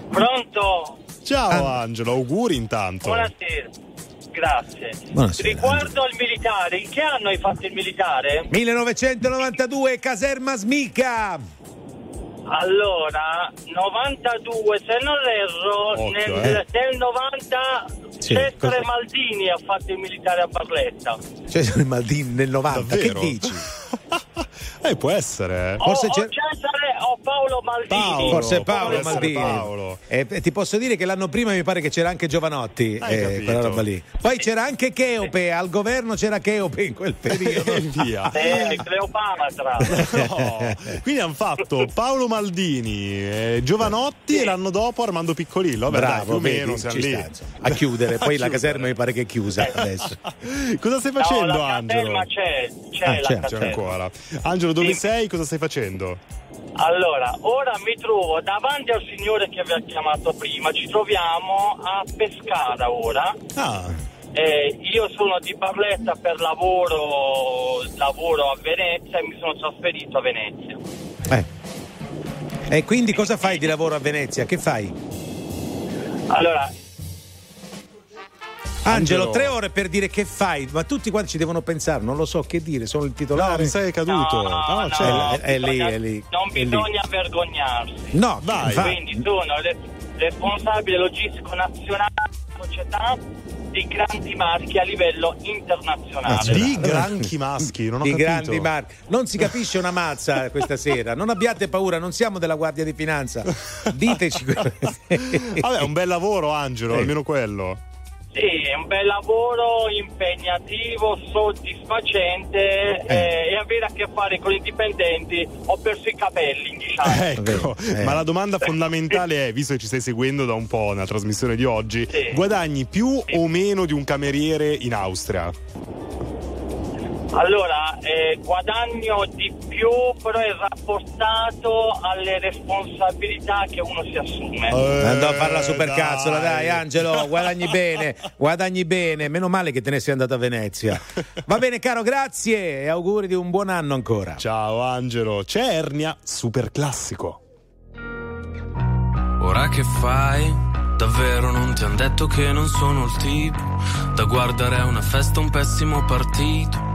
Pronto? Ciao Angelo, auguri intanto. Buonasera. Grazie. Buonasera, Riguardo al militare, in che anno hai fatto il militare? 1992 Caserma Smica. Allora, 92, se non erro, Occhio, nel, eh. nel 90 Sì, Cesare cosa- Maldini ha fatto il militare a Barletta. Il Maldini nel 90, Davvero? che dici? Eh, può essere. eh. Forse o, c'è- o Cesare o Paolo Maldini. Forse Paolo può essere Maldini. Paolo. E e ti posso dire che l'anno prima mi pare che c'era anche Giovanotti, eh, quella roba lì. Poi c'era anche Cheope, al governo c'era Cheope in quel periodo. E via. Eh, Cleopatra. No. Quindi hanno fatto Paolo Maldini, eh, Giovanotti e l'anno dopo Armando Piccolillo. Vabbè, dai, più Bravo, o meno siamo ci lì. a chiudere. Poi la A caserma mi pare che è chiusa adesso. Cosa stai No, facendo, la Angelo? caserma c'è, c'è Ah, la certo. C'è caserma. ancora. Angelo, dove Sì. sei? Cosa stai facendo? Allora, ora mi trovo davanti al signore che aveva chiamato prima, ci troviamo a Pescara ora. Ah, Eh, io sono di Barletta per lavoro, lavoro a Venezia e mi sono trasferito a Venezia. Eh. E quindi cosa fai di lavoro a Venezia? Che fai? Allora, Angelo, Angelo. tre ore per dire che fai, ma tutti quanti ci devono pensare, non lo so che dire, sono il titolare. no, mi sei caduto. No, No, no, c'è. no. È, è lì, è lì. non è lì. bisogna vergognarsi. No, Vai. va- Quindi sono re- responsabile logistico nazionale di società di grandi marchi a livello internazionale. Di granchi maschi, non ho di capito. grandi marchi. Non si capisce una mazza questa sera. Non abbiate paura, non siamo della Guardia di Finanza. Diteci. Vabbè, un bel lavoro, Angelo, Sì. almeno quello. Sì, è un bel lavoro impegnativo, soddisfacente eh, e avere a che fare con i dipendenti. Ho perso i capelli, diciamo. Ecco, Eh. ma la domanda fondamentale è, visto che ci stai seguendo da un po' nella trasmissione di oggi, Sì. guadagni più o meno di un cameriere in Austria? Allora, eh, guadagno di più, però è rapportato alle responsabilità che uno si assume. Andò a fare la Eh, supercazzola, dai. Angelo, guadagni bene, guadagni bene. Meno male che te ne sei andato a Venezia. Va bene, caro, grazie e auguri di un buon anno ancora. Ciao Angelo, c'è Ernia, super classico. Ora che fai? Davvero non ti han detto che non sono il tipo da guardare a una festa un pessimo partito.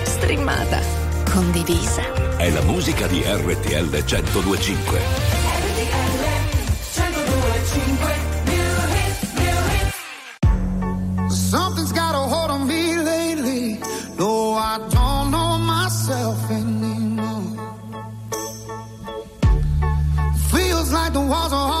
streamata, condivisa. È la musica di RTL 1025. Something's got a hold on me lately. No, I don't know myself anymore. Feels like the walls are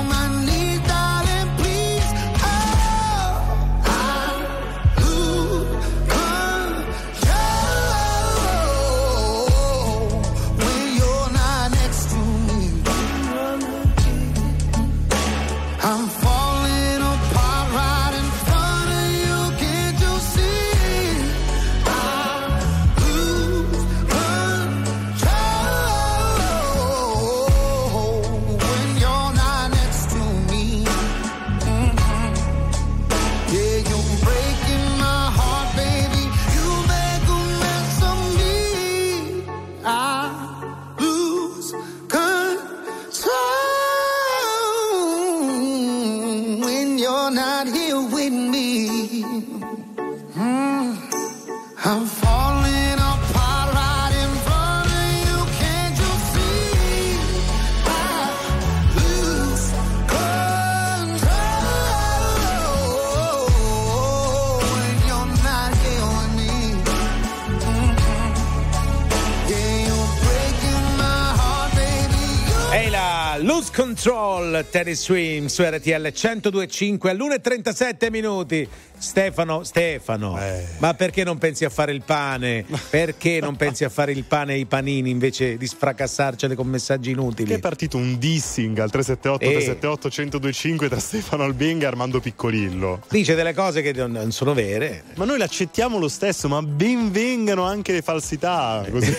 Control, Terry Swim su RTL 1025 all'1.37 minuti. Stefano, Stefano, Eh. ma perché non pensi a fare il pane? Perché non pensi a fare il pane e i panini invece di sfracassarcene con messaggi inutili? Che è partito un dissing al 378 Eh. 378 1025 tra Stefano Albenga e Armando Piccolillo. Dice delle cose che non, non sono vere. Ma noi l'accettiamo lo stesso, ma ben vengano anche le falsità. Così.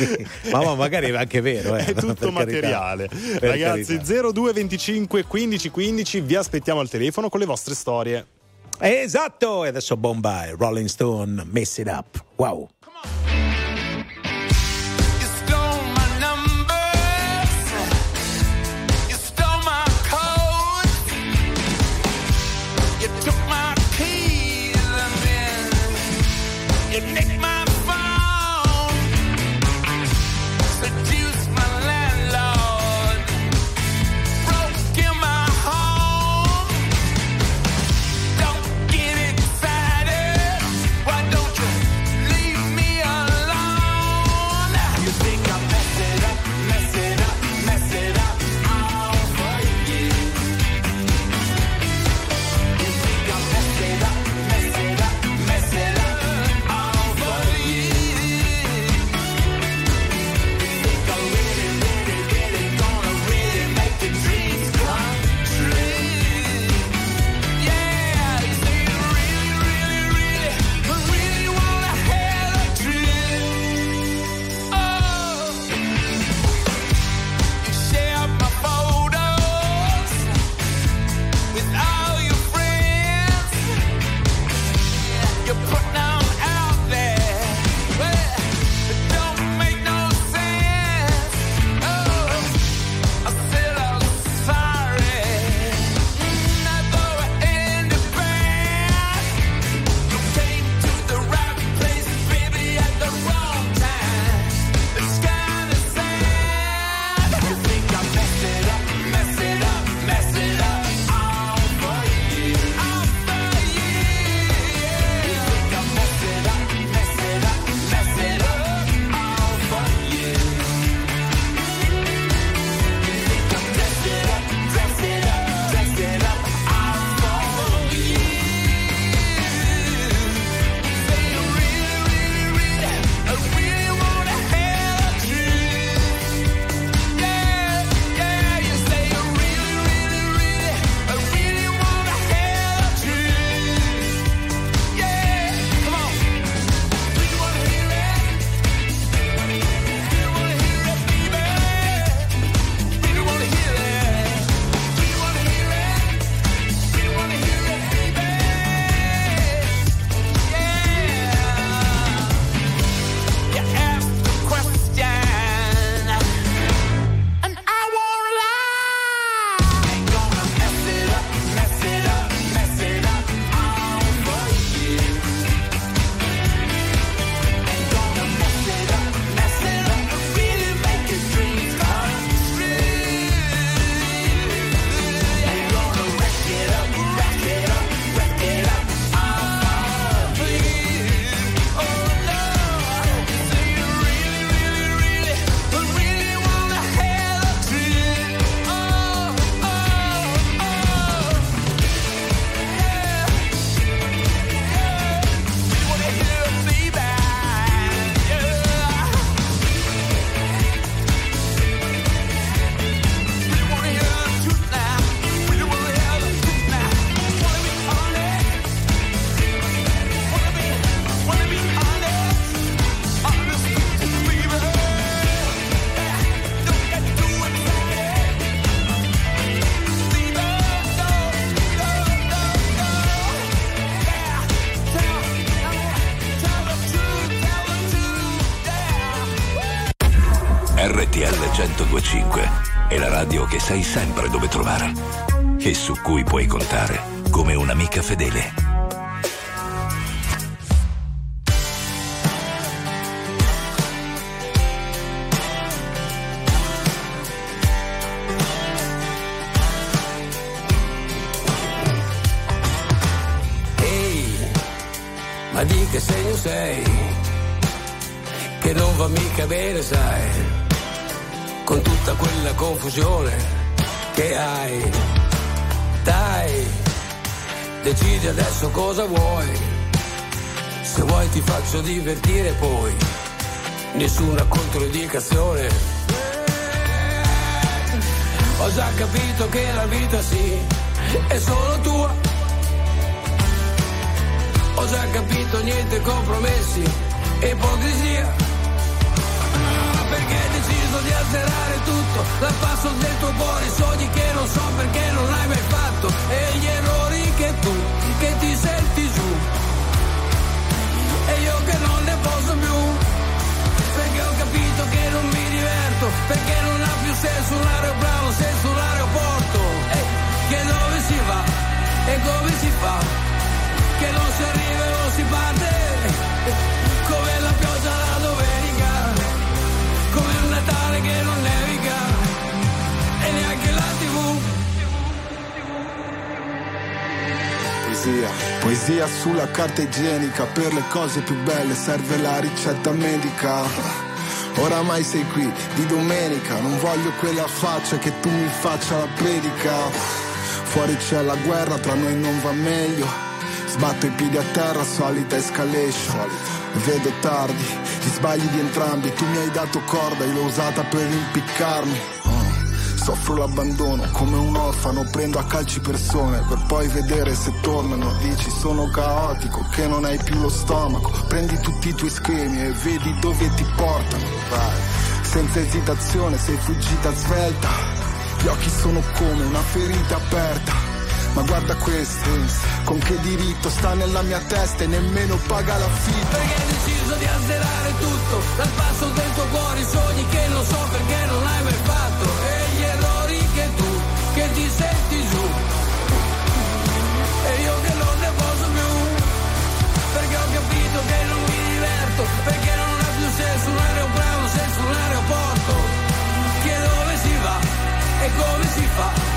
ma, ma magari è anche vero. Eh, È tutto carità. materiale. Per Ragazzi, carità. 0225 15 15, vi aspettiamo al telefono con le vostre storie. Esatto, e adesso Bombay, Rolling Stone, Mess It Up. Wow. Su cui puoi Poesia, sulla carta igienica, per le cose più belle serve la ricetta medica. Oramai sei qui di domenica, non voglio quella faccia che tu mi faccia la predica. Fuori c'è la guerra, tra noi non va meglio. Sbatto i piedi a terra, solita escalation. Vedo tardi, gli sbagli di entrambi. Tu mi hai dato corda, io l'ho usata per impiccarmi. Soffro l'abbandono come un orfano, prendo a calci persone per poi vedere se tornano. Dici sono caotico, che non hai più lo stomaco. Prendi tutti i tuoi schemi e vedi dove ti portano. Vai, senza esitazione sei fuggita svelta. Gli occhi sono come una ferita aperta. Ma guarda questo, con che diritto sta nella mia testa e nemmeno paga l'affitto. Perché hai deciso di azzerare tutto, dal passo del tuo cuore, i sogni che non so perché non hai mai fatto, e come si fa,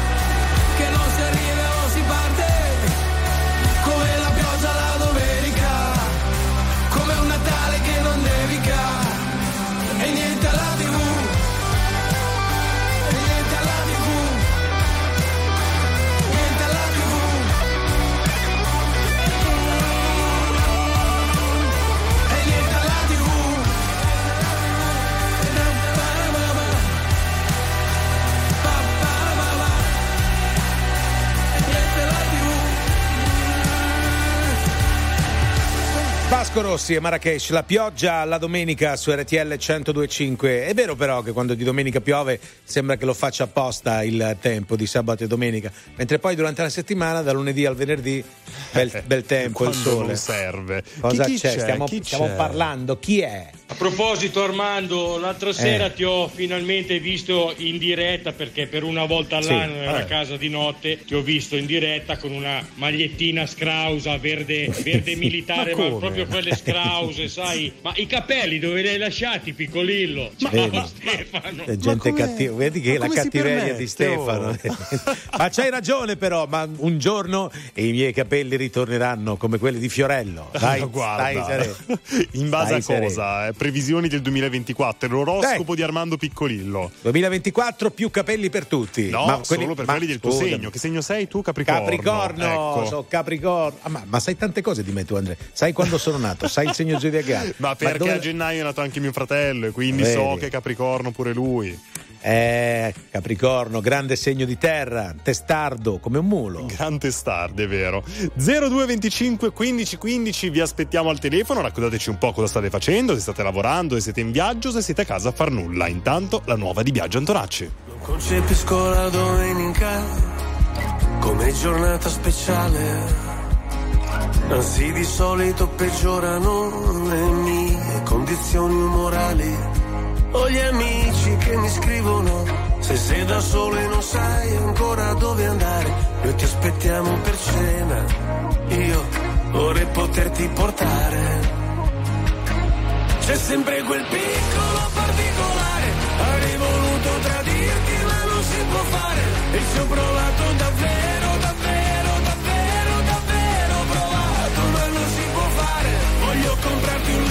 Vasco Rossi e Marrakesh, la pioggia la domenica su RTL 1025. È vero però che quando di domenica piove sembra che lo faccia apposta il tempo di sabato e domenica, mentre poi durante la settimana, da lunedì al venerdì, bel, bel tempo, il sole. serve. Cosa Chi- chi c'è? c'è? Stiamo, Chi stiamo c'è? parlando. Chi è? A proposito Armando, l'altra sera Eh. ti ho finalmente visto in diretta perché per una volta Sì, all'anno era eh. a casa di notte, ti ho visto in diretta con una magliettina scrausa verde, verde militare, Ma ma, proprio quelle scrause, sai? Ma i capelli dove li hai lasciati, piccolillo? Ciao Vedi? Stefano. C'è gente cattiva, vedi che la cattiveria di Stefano. ma c'hai ragione, però. Ma un giorno i miei capelli ritorneranno come quelli di Fiorello. Dai, Ah, guarda. stai sereno. In base Stai a cosa? Eh, Previsioni del 2024, l'oroscopo di Armando Piccolillo. 2024 più capelli per tutti. No, Ma quelli- solo per ma quelli del tuo scusami. segno. Che segno sei tu, Capricorno? Capricorno, Ecco. so Capricorno. Ah, ma, ma sai tante cose di me tu, Andrea. Sai quando sono nato, sai il segno zodiacale. Ma perché dove- a gennaio è nato anche mio fratello e quindi Vedi. so che è Capricorno pure lui. Eh, Capricorno, grande segno di terra, testardo come un mulo. Gran testardo, è vero. 0225 15 15 vi aspettiamo al telefono, raccontateci un po' cosa state facendo, se state lavorando, se siete in viaggio, se siete a casa a far nulla. Intanto la nuova di Biagio Antonacci. Concepisco la domenica come giornata speciale. Anzi, di solito peggiorano le mie condizioni morali. Ho gli amici che mi scrivono Se sei da solo e non sai ancora dove andare Noi ti aspettiamo per cena. Io vorrei poterti portare. C'è sempre quel piccolo particolare, avrei voluto tradirti ma non si può fare, e ci ho provato davvero, davvero, davvero, davvero provato, ma non si può fare, voglio comprarti un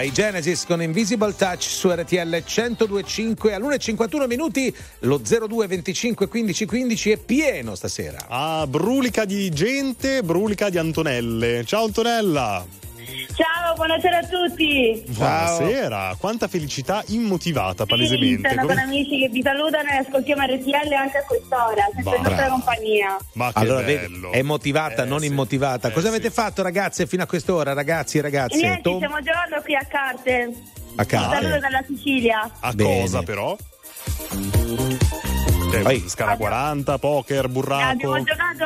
Che bomba, i Genesis con Invisible Touch su RTL 1025 all'1.51 minuti, lo 02 25 15 15 è pieno stasera. Ah, brulica di gente, brulica di Antonelle. Ciao Antonella! Ciao, buonasera a tutti. Buonasera, quanta felicità immotivata Sì, palesemente. sono con Come- amici che vi salutano e ascoltiamo RTL anche a quest'ora, sempre in nostra compagnia. Ma che allora, bello. vedi, è motivata, non immotivata. Cosa avete fatto, ragazze, fino a quest'ora, ragazzi e ragazze? Niente, Tom- stiamo giocando qui a carte. A carte. Un saluto dalla Sicilia. A Bene. cosa però? Scala 40, poker, burraco. Abbiamo giocato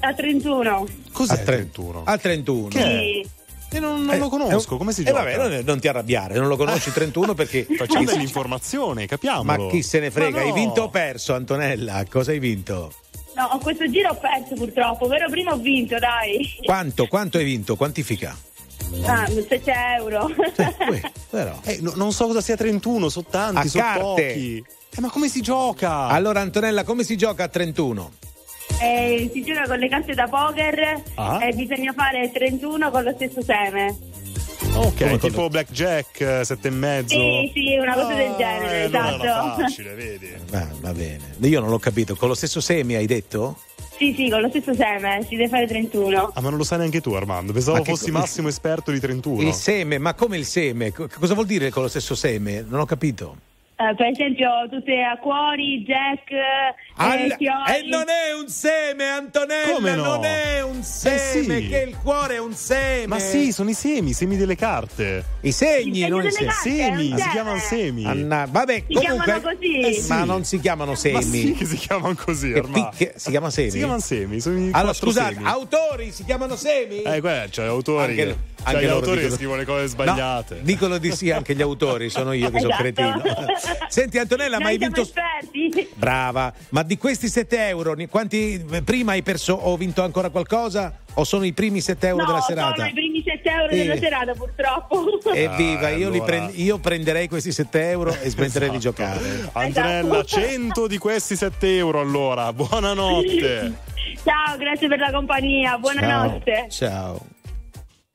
a 31. Cos'è a tre- 31? Al 31. Sì. E non, non lo conosco, come si Eh, gioca? vabbè, non, non ti arrabbiare, non lo conosci 31 perché Facciamo dell'informazione, capiamo. Ma chi se ne frega? No. Hai vinto o perso, Antonella? Cosa hai vinto? No, questo giro ho perso purtroppo, però prima ho vinto, dai. Quanto? Quanto hai vinto? Quantifica? Ah, 7 euro. Però. Eh, no- non so cosa sia 31, sono tanti, A sono pochi. Eh, ma come si gioca? Allora, Antonella, come si gioca a 31? Eh, si gioca con le carte da poker Ah. e bisogna fare 31 con lo stesso seme. Ok, Come tipo blackjack, eh, sette e mezzo. Sì, sì, una cosa del genere, Eh, esatto. era facile, vedi. Ah, va bene. Io non l'ho capito. Con lo stesso semi hai detto? Sì, sì, con lo stesso seme, si deve fare 31. Ah, ma non lo sai neanche tu, Armando. Pensavo Ma fossi co- massimo esperto di 31. Il seme, ma come il seme? Co- Cosa vuol dire con lo stesso seme? Non ho capito. Eh, per esempio, tutte acquori, jack, eh, Al- fiori. E non è un seme, Antonella! Come no? Non è un seme, Eh sì. che il cuore è un seme! Ma sì, sono i semi, i semi delle carte. I segni, segno non i semi. Semi, un si seme. chiamano semi. Anna- vabbè, Si comunque. chiamano così. Eh sì. Ma non si chiamano semi. Ma sì che si chiamano così, Armando. picche- si chiama semi? Si chiamano semi, sono i Allora, scusate, semi. autori si chiamano semi? Eh, guarda, c'è gli autori Anche- c'è anche gli loro autori dicono- scrivono le cose sbagliate. No, dicono di sì anche gli autori, sono io che sono Esatto. cretino. Senti Antonella, ma hai vinto... esperti. Brava, ma di questi 7 euro, quanti prima hai perso o vinto ancora qualcosa? O sono i primi 7 euro no, della serata? sono i primi 7 euro Sì. della serata, purtroppo. Evviva, io, li allora. prend- io prenderei questi 7 euro e smetterei di giocare. Antonella, Esatto. 100 di questi 7 euro allora. Buonanotte. Ciao, grazie per la compagnia, buonanotte. Ciao.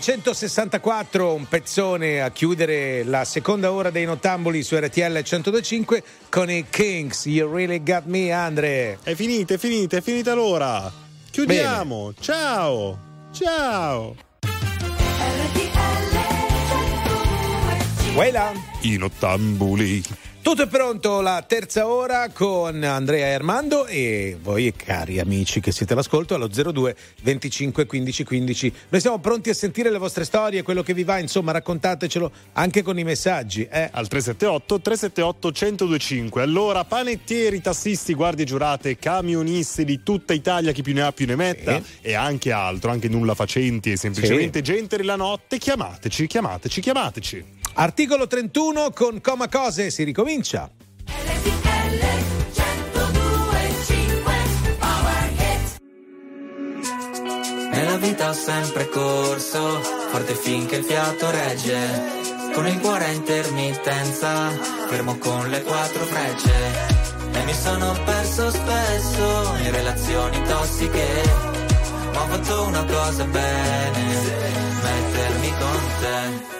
1964, un pezzone a chiudere la seconda ora dei nottamboli su RTL 1025 con i Kings. You really got me, Andre. È finita, è finita, è finita l'ora. Chiudiamo. Ciao. Ciao. Voilà. I nottambuli. Tutto è pronto, la terza ora con Andrea e Armando e voi cari amici che siete all'ascolto allo 02 25 15 15. Noi siamo pronti a sentire le vostre storie, quello che vi va, insomma raccontatecelo anche con i messaggi. Eh. Al 378 378 1025. Allora, panettieri, tassisti, guardie giurate, camionisti di tutta Italia, chi più ne ha più ne metta e anche altro, anche nulla facenti e semplicemente gente della notte, chiamateci, chiamateci, chiamateci. Articolo 31 con Coma Cose si ricomincia. Nella vita ho sempre corso, forte finché il fiato regge. Con il cuore a intermittenza, fermo con le quattro frecce. E mi sono perso spesso in relazioni tossiche. Ma ho fatto una cosa bene, mettermi con te.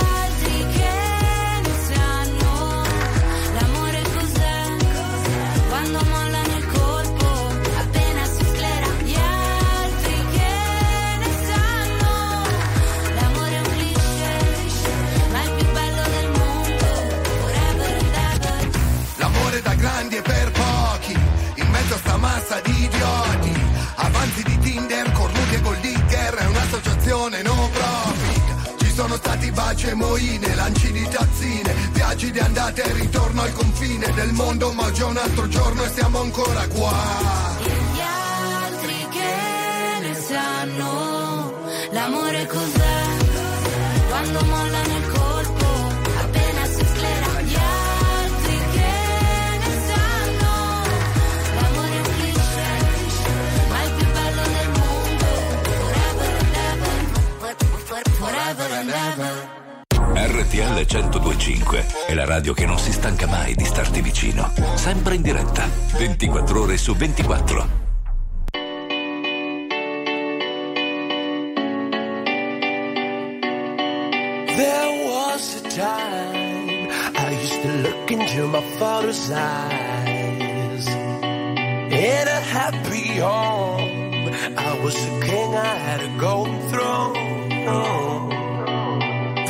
massa di idioti, avanzi di Tinder, cornuti e goldigger, è un'associazione no profit. Ci sono stati baci e moine, lanci di tazzine, viaggi di andata e ritorno al confine del mondo, ma già un altro giorno e siamo ancora qua. Gli altri che ne sanno, l'amore cos'è? Quando molla nel corpo RTL 1025 è la radio che non si stanca mai di starti vicino. Sempre in diretta, 24 ore su 24. There was a time I used to look into my father's eyes. In a happy home, I was a king, I had a golden throne.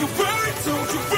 you worry, don't you worry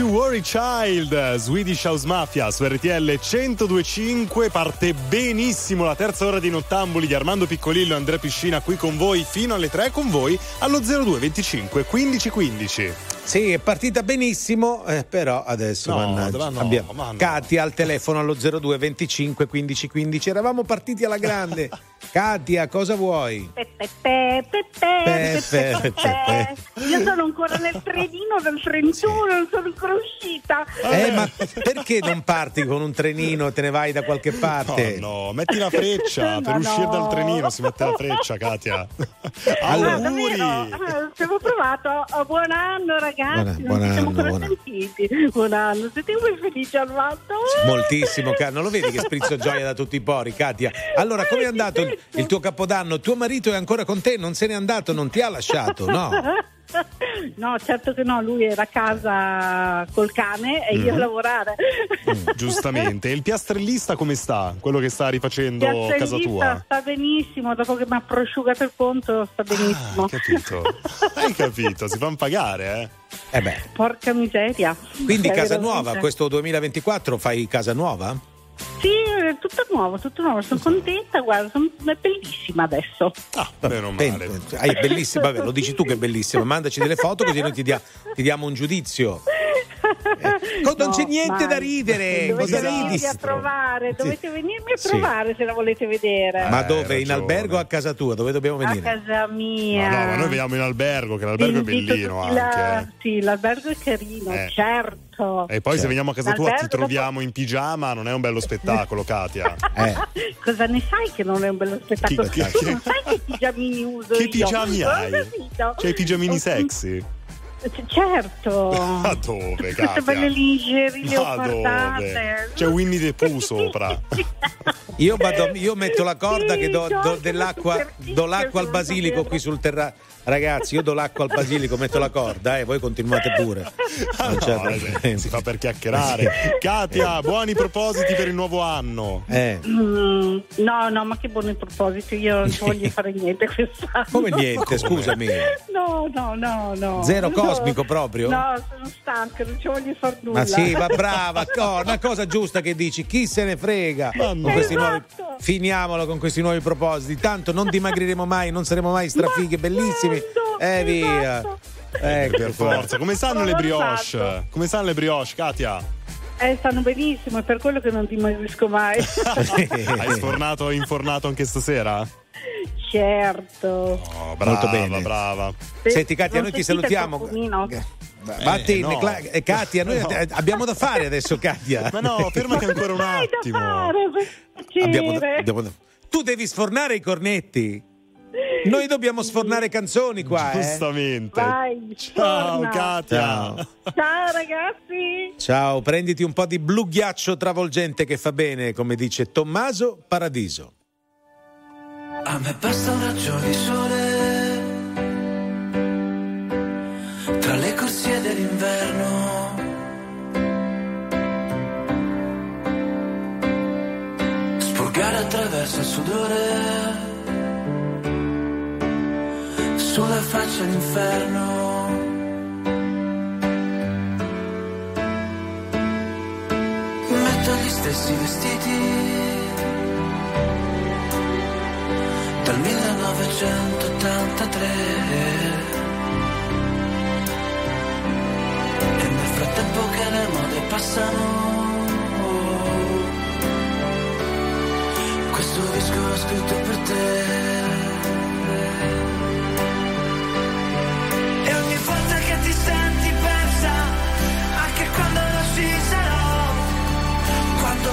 You Worry Child, Swedish House Mafia su RTL 1025 parte benissimo la terza ora di Nottambuli di Armando Piccolillo e Andrea Piscina qui con voi fino alle 3 con voi allo 0225 1515. Sì, è partita benissimo, eh, però adesso No, mannaggia, ma no, abbiamo no. Katia al telefono allo 02 25 15 15. Eravamo partiti alla grande. Katia, cosa vuoi? Io sono ancora nel trenino del 31, non sono ancora uscita. Eh, ma perché non parti con un trenino e te ne vai da qualche parte? No, no, metti la freccia per uscire dal trenino, si mette la freccia, Katia. Allora, Auguri! eh, ci avevo provato. Oh, buon anno ragazzi, Buona- non buon siamo anno, ancora buon anno. sentiti. Buon anno, siete voi felici Armando? Moltissimo, Ca- non lo vedi che sprizzo gioia da tutti i pori, Katia? Allora, come è andato il, il tuo capodanno? Tuo marito è ancora con te, non se n'è andato, non ti ha lasciato, no? No, certo che no, lui era a casa col cane e io a Mhm. lavorare. Giustamente. E il piastrellista come sta? Quello che sta rifacendo casa Piastrellista tua? sta benissimo, dopo che mi ha prosciugato il conto sta benissimo. Ah, Capito? Hai capito? Si fanno pagare, eh? Eh beh. Porca miseria. Quindi Cioè, casa veramente. nuova, questo 2024 fai casa nuova? Sì, è tutto nuovo, tutto nuovo, sono contenta, guarda, sono, è bellissima adesso. Meno male. Ah, è bellissimo, vabbè, lo dici tu che è bellissimo. Mandaci delle foto così noi ti, dia- ti diamo un giudizio. Eh, non No, c'è niente da ridere. Dovete venirmi a trovare, dovete venirmi a Sì. trovare se la volete vedere. Ma dove? In albergo o a casa tua? Dove dobbiamo a venire? casa mia. Ma no, ma noi veniamo in albergo, che l'albergo è bellino anche. la- eh. Sì, l'albergo è carino, Eh. certo. E poi se veniamo a casa tua ti troviamo in pigiama, non è un bello spettacolo, Katia. Cosa ne sai che non è un bello spettacolo? Chi- tu non sai che pigiamini uso Che io? pigiami hai? capito. C'hai i pigiamini sexy? C- Certo. Ma dove, Queste belle lingerie Ma dove? leopardate. C'è Winnie the Pooh sopra. Io, vado- io metto la corda che do, do Sì, dell'acqua, do l'acqua al basilico qui sul terra. Ragazzi, io do l'acqua al basilico, metto la corda e voi continuate pure. Non c'è No, eh, si fa per chiacchierare. Katia, buoni propositi per il nuovo anno. Eh. Mm, no, no, ma che buoni propositi, io non ci voglio fare niente quest'anno. Come niente, scusami. No, no, no, no. Zero No. cosmico proprio? No, sono stanca, non ci voglio fare nulla. Ma sì, ma brava, co- una cosa giusta che dici, chi se ne frega con questi nuovi, Esatto. finiamolo con questi nuovi propositi, tanto non dimagriremo mai, non saremo mai strafighe, bellissimi, e via. Ecco, Per forza. Come stanno le brioche? Esatto. Come stanno le brioche, Katia? Eh, stanno benissimo, è per quello che non dimagrisco mai. Hai sfornato e infornato anche stasera? certo. Oh, brava, Molto bene. brava. Senti Katia, noi ti sentite il salutiamo. profumino? Batti, no. Cla- eh, Katia, noi No. eh, abbiamo da fare adesso, Katia. Ma no, fermati ancora un attimo. Abbiamo da- abbiamo da- Tu devi sfornare i cornetti. Noi dobbiamo sfornare canzoni qua. eh. Giustamente. Vai, Ciao, torna. Katia. Ciao. Ciao ragazzi. Ciao, prenditi un po' di blu ghiaccio travolgente che fa bene, come dice Tommaso Paradiso. A me basta un raggio di sole tra le corsie dell'inverno. Spurgare attraverso il sudore sulla faccia l'inferno. Metto gli stessi vestiti dal 1983 e nel frattempo che le mode passano questo disco l'ho scritto per te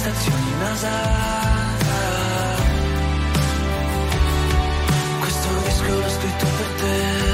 stazioni NASA. Questo disco l'ho scritto per te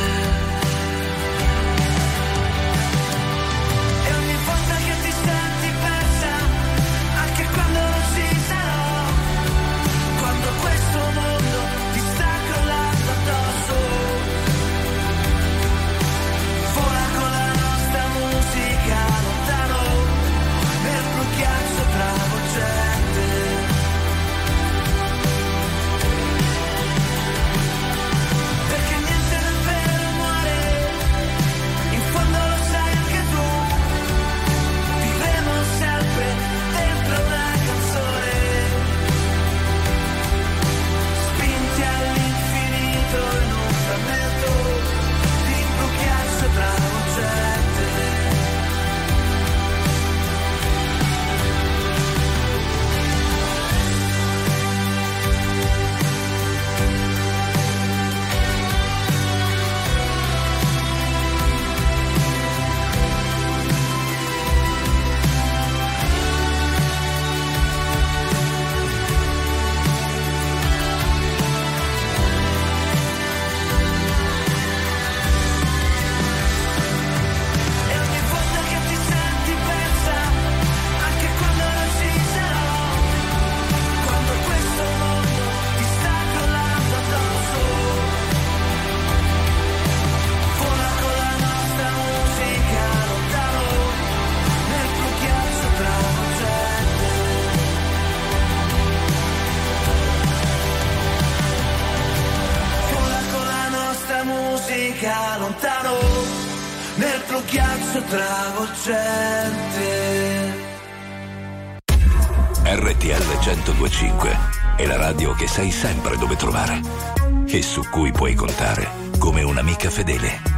lontano nel blu ghiaccio travolgente. RTL 1025 è la radio che sai sempre dove trovare e su cui puoi contare come un'amica fedele.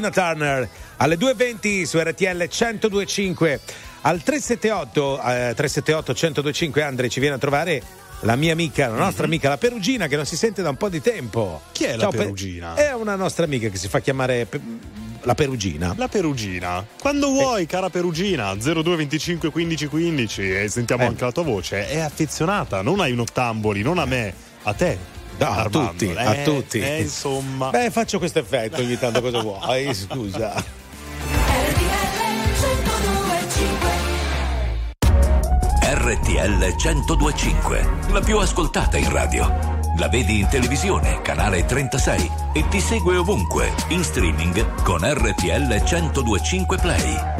Tina Turner alle 2.20 su RTL 1025. Al 378, eh, 378 1025 Andre ci viene a trovare la mia amica, la nostra mm-hmm. amica, la Perugina, che non si sente da un po' di tempo. Chi è Ciao, la Perugina? Per... È una nostra amica che si fa chiamare la Perugina. La Perugina. Quando eh. vuoi, eh. cara Perugina, 0225 1515 e sentiamo eh. anche la tua voce. È affezionata, non ai nottamboli, non a eh. me, a te. No, a tutti, eh, a tutti. Eh, insomma. Beh, faccio questo effetto ogni tanto, cosa vuoi? Scusa. RTL 1025, la più ascoltata in radio. La vedi in televisione, canale 36 e ti segue ovunque, in streaming con RTL 1025 Play.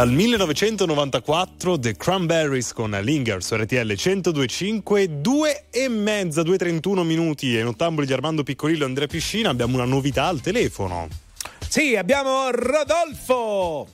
Dal 1994 The Cranberries con Linger su RTL 1025, 2 e mezza, 2.31 minuti e nottamboli di Armando Piccolillo e Andrea Piscina abbiamo una novità al telefono. Sì, abbiamo Rodolfo.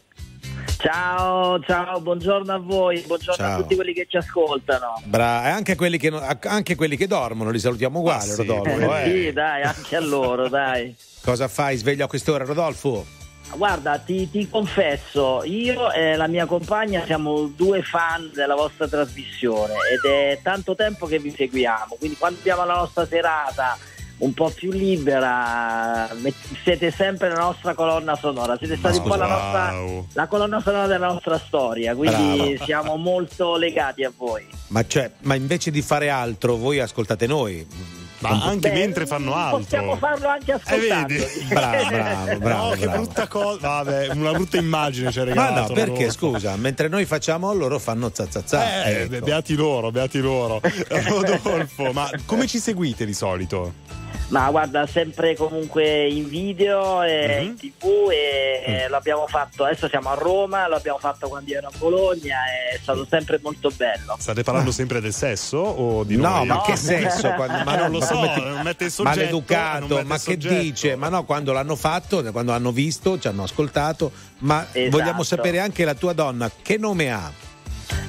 Ciao, ciao, buongiorno a voi, buongiorno Ciao. a tutti quelli che ci ascoltano. Bra- e anche quelli, che, no- anche quelli che dormono, li salutiamo uguale, Ah, sì. Rodolfo. Eh, eh. sì, dai, anche a loro, dai. Cosa fai sveglio a quest'ora, Rodolfo? Guarda, ti, ti confesso, io e la mia compagna siamo due fan della vostra trasmissione ed è tanto tempo che vi seguiamo, quindi quando abbiamo la nostra serata un po' più libera, siete sempre la nostra colonna sonora, siete stati un po' la, nostra, la colonna sonora della nostra storia, quindi Bravo. siamo molto legati a voi. Ma, cioè, ma invece di fare altro, voi ascoltate noi. Ma anche Beh, mentre fanno altro. Possiamo farlo anche Eh, ascoltando. vedi? Bravo, bravo, bravo, no, che bravo. brutta cosa. Vabbè, una brutta immagine ci ha Ma regalato. no, perché Rodolfo. scusa, mentre noi facciamo loro fanno zazzazza. Eh, ecco. beati loro, beati loro. Rodolfo, ma come ci seguite di solito? Ma guarda, sempre comunque in video e in tv e e l'abbiamo fatto, adesso siamo a Roma, l'abbiamo fatto quando io ero a Bologna, è stato sempre molto bello. State parlando sempre del sesso o di No, noi? ma che sesso? Quando- ma non lo so, ti- non mette il soggetto. Maleducato, ma che soggetto. dice? Ma no, quando l'hanno fatto, quando hanno visto, ci hanno ascoltato, ma Esatto. vogliamo sapere anche la tua donna, che nome ha?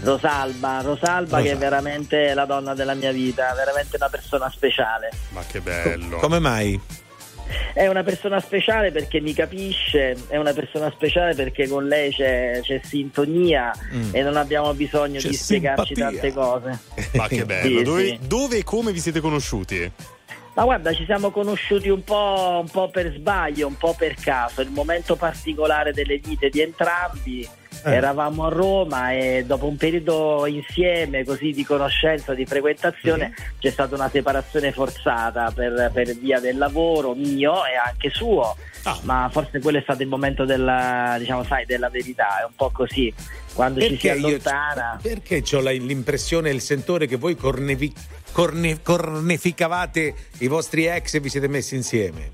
Rosalba, Rosalba che è Rosalba. veramente la donna della mia vita, veramente una persona speciale. Ma che bello. Come mai? È una persona speciale perché mi capisce, è una persona speciale perché con lei c'è, c'è sintonia Mm. e non abbiamo bisogno C'è di spiegarci simpatia. tante cose. Ma che bello. Sì, dove, sì. dove e come vi siete conosciuti? Ma guarda, ci siamo conosciuti un po', un po' per sbaglio, un po' per caso. Il momento particolare delle vite di entrambi. Eh. Eravamo a Roma e dopo un periodo insieme così di conoscenza, di frequentazione, c'è stata una separazione forzata per, per via del lavoro mio e anche suo. Ah. Ma forse quello è stato il momento della, diciamo, sai, della verità, è un po' così. Quando ci si Perché io- allontana. Perché ho l'impressione e il sentore che voi cornevi- corne- cornificavate i vostri ex e vi siete messi insieme?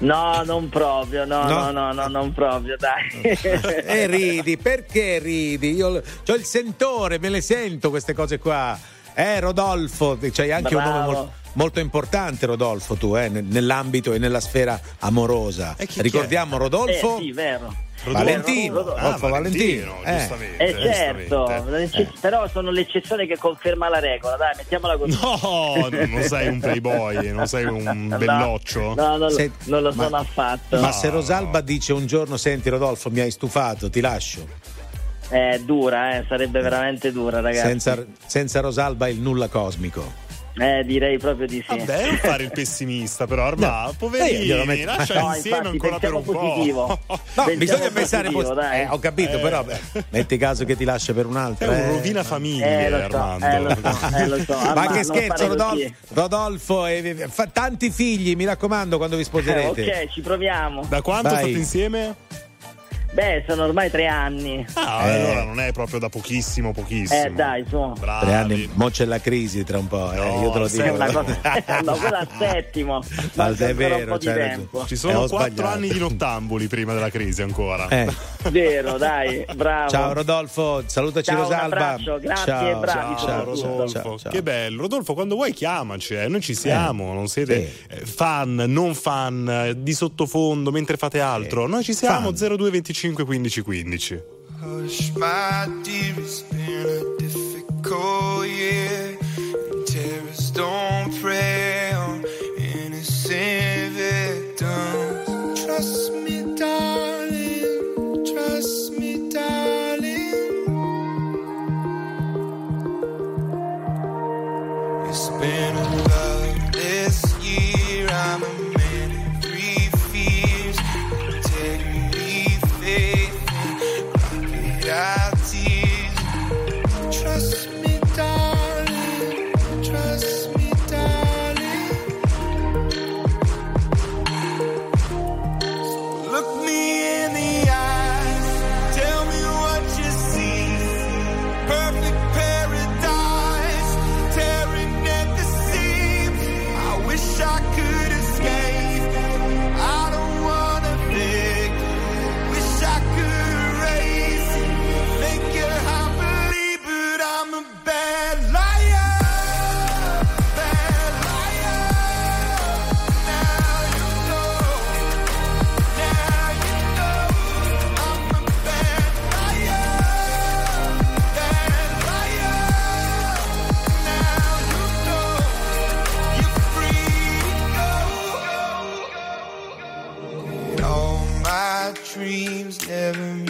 No, non proprio, no, No? no, no, no, non proprio, dai. E ridi, perché ridi? Io ho il sentore, me le sento queste cose qua. Eh, Rodolfo, c'hai anche un nome molto importante, Rodolfo, tu, eh, ne- nell'ambito e nella sfera amorosa. Ricordiamo Rodolfo. Eh, sì, vero. Valentino, Rodolfo. Rodolfo Ah, Valentino. eh. giustamente, Eh certo, l'ecce- però sono l'eccezione che conferma la regola, dai, mettiamola così. No, non sei un playboy, non sei un belloccio. No, no, Se- non lo ma- sono affatto. Ma se Rosalba dice un giorno, senti Rodolfo, mi hai stufato, ti lascio. È dura, eh, sarebbe veramente dura, ragazzi. Senza, senza Rosalba il nulla cosmico. Eh, direi proprio di sì. Vabbè, non fare il pessimista, però, Arma, No. poverini, Eh, lascia No, insieme infatti, ancora per un pensiamo po'. positivo. No, Pensiamo bisogna pensare positivo, eh, ho capito, Eh. però beh, metti caso che ti lascia per È un'altra. un eh. rovina famiglie, Eh, lo so, Armando. eh, lo so, eh, lo so. Ma Armando, che scherzo, Rodolfo. Rodolfo fa tanti figli, mi raccomando, quando vi Eh, sposerete. ok, ci proviamo. Da quanto Vai. state insieme? Beh, sono ormai tre anni. Ah, Eh. allora non è proprio da pochissimo, pochissimo. Eh, dai, su. Bravi. Tre anni, mo c'è la crisi tra un po', eh, No, io te lo dico. Cosa... no, quello al settimo. Ma è vero, tempo. Ci Eh, sono ho quattro anni di nottambuli prima della crisi ancora. Eh. Vero, dai, bravo. Ciao Rodolfo, salutaci Ciao, un Rosalba. grazie e bravi Ciao, soprattutto. Rodolfo. ciao, ciao. Che bello. Rodolfo, quando vuoi chiamaci, eh. noi ci siamo, non siete eh, fan, non fan, eh, di sottofondo mentre fate altro. Noi ci siamo, 0225 15 15. Hush, my dear, it's been a difficult year. And don't prey on innocent victims. Trust me, darling. Trust me, darling. It's been never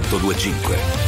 1025.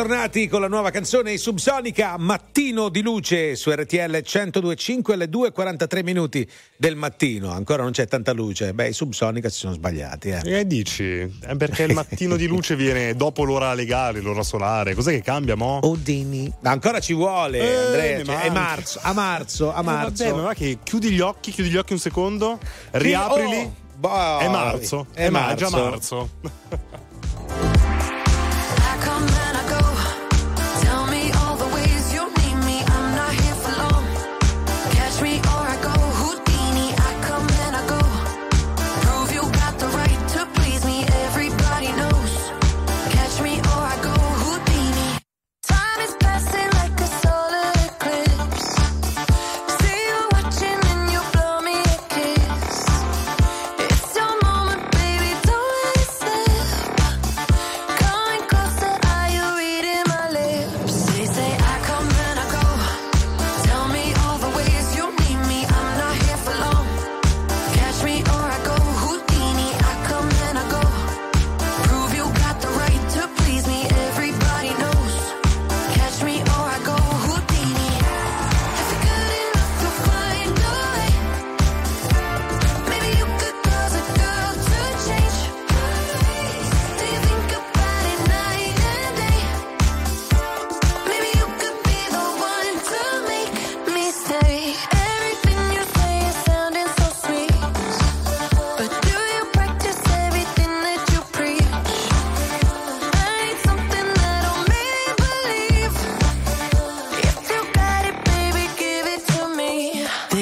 bentornati con la nuova canzone Subsonica Mattino di luce su RTL 1025 alle 2.43 minuti del mattino. Ancora non c'è tanta luce. Beh, i Subsonica si sono sbagliati. Eh, eh dici? Eh, perché il mattino di luce viene dopo l'ora legale, l'ora solare. Cos'è che cambia, mo? Odini. Ma ancora ci vuole, eh, Andrea. Cioè, è marzo, a marzo, a marzo. Eh, vabbè, ma che chiudi gli occhi, chiudi gli occhi un secondo, riaprili. Oh, boh, è marzo, è, è marzo. già marzo.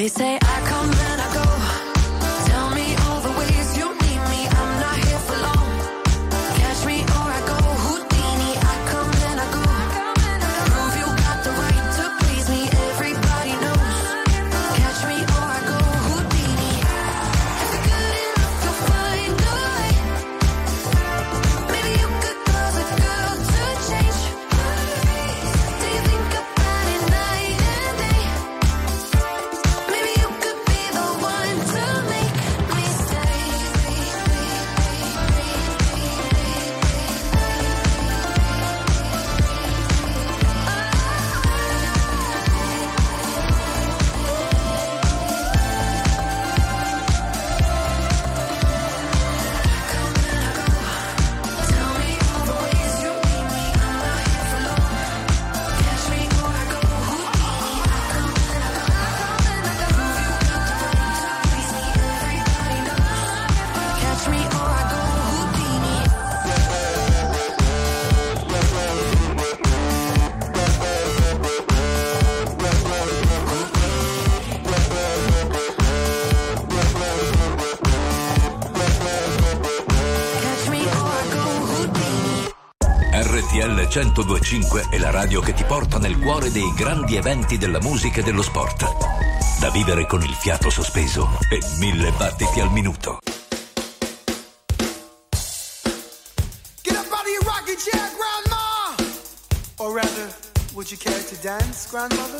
say 1025 è la radio che ti porta nel cuore dei grandi eventi della musica e dello sport. Da vivere con il fiato sospeso e mille battiti al minuto. Get up out of your rocking chair, grandma! Or rather, would you care to dance, grandmother?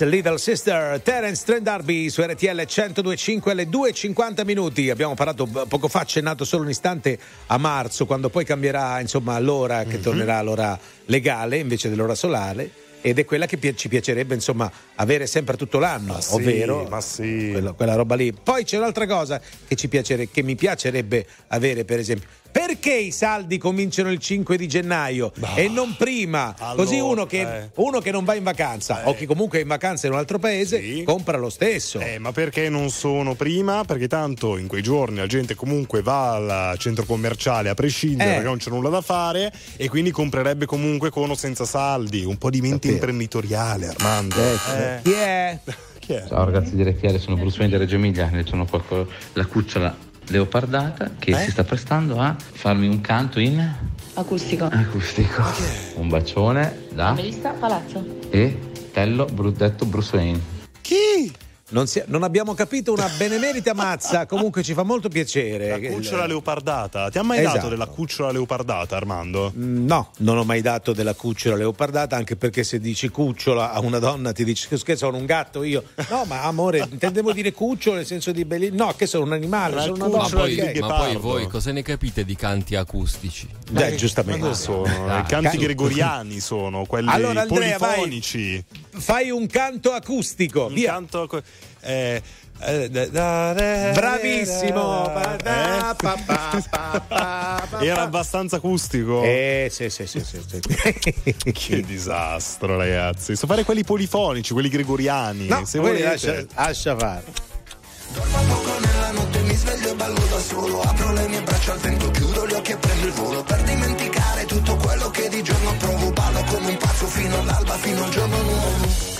Dance Little Sister, Terence Trent D'Arby su RTL 1025 alle 2.50 minuti. Abbiamo parlato b- poco fa, accennato solo un istante a marzo, quando poi cambierà insomma l'ora, che tornerà l'ora legale invece dell'ora solare. Ed è quella che ci piacerebbe insomma avere sempre tutto l'anno, sì, ovvero ma sì. quella, quella roba lì. Poi c'è un'altra cosa che, ci piacere- che mi piacerebbe avere, per esempio. Perché i saldi cominciano il 5 di gennaio e non prima? Così allora, uno che, eh. uno che non va in vacanza o che comunque è in vacanza in un altro paese compra lo stesso. Eh, ma perché non sono prima? Perché tanto in quei giorni la gente comunque va al centro commerciale a prescindere Eh. perché non c'è nulla da fare e quindi comprerebbe comunque con o senza saldi. Un po' di mente imprenditoriale, Armando. Eh. Chi è? Chi è? Ciao ragazzi di RTL, sono Bruce Wayne di Reggio Emilia e sono qualco- la cucciola leopardata che Eh? si sta prestando a farmi un canto in Acustico. acustico. Un bacione da Melissa Palazzo. e Tello Bru- detto Bruce Wayne. Chi? Non, si- non abbiamo capito una benemerita mazza, comunque ci fa molto piacere. La cucciola leopardata. Ti ha mai Esatto. dato della cucciola leopardata, Armando? Mm, No, non ho mai dato della cucciola leopardata, anche perché se dici cucciola a una donna ti dici che sono un gatto io. No, ma amore, intendevo dire cucciolo nel senso di belli. No, che sono un animale, sono una Ma donna. poi, ok. ma poi voi cosa ne capite di canti acustici? Eh, giustamente. Cosa sono? Dai. I canti Can- gregoriani sono quelli Allora, Andrea, vai. polifonici. Fai un canto acustico, Un via. canto acu- eh, Bravissimo. Era abbastanza acustico. Eh, sì, sì, sì, sì, sì. Che disastro, ragazzi. So fare quelli polifonici, quelli gregoriani. No, se volete. lascia, lascia fare. Nella notte mi sveglio e ballo da solo Apro le mie braccia al vento, chiudo gli occhi e prendo il volo Per dimenticare tutto quello che di giorno provo Ballo come un pazzo fino all'alba, fino al giorno nuovo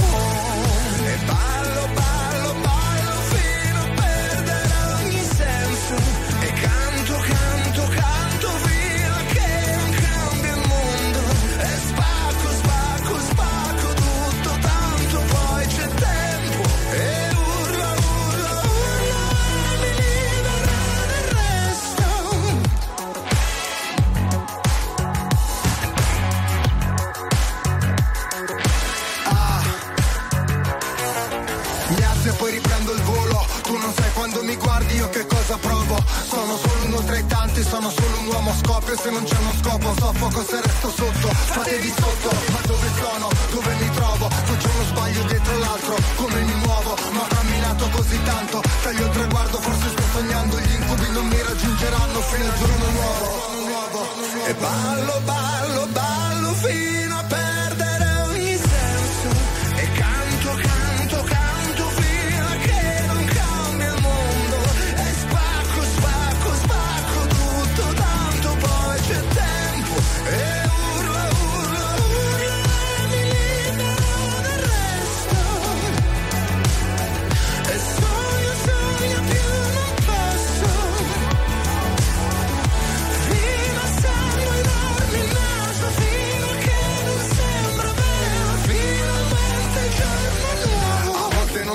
Cosa provo Sono solo uno tra i tanti, sono solo un uomo a scoppio Se non c'è uno scopo soffoco se resto sotto Fatevi sotto, ma dove sono? Dove mi trovo? Faccio uno sbaglio dietro l'altro Come mi muovo? Ma ho camminato così tanto Taglio il traguardo, forse sto sognando Gli incubi non mi raggiungeranno fino al giorno nuovo E ballo, ballo,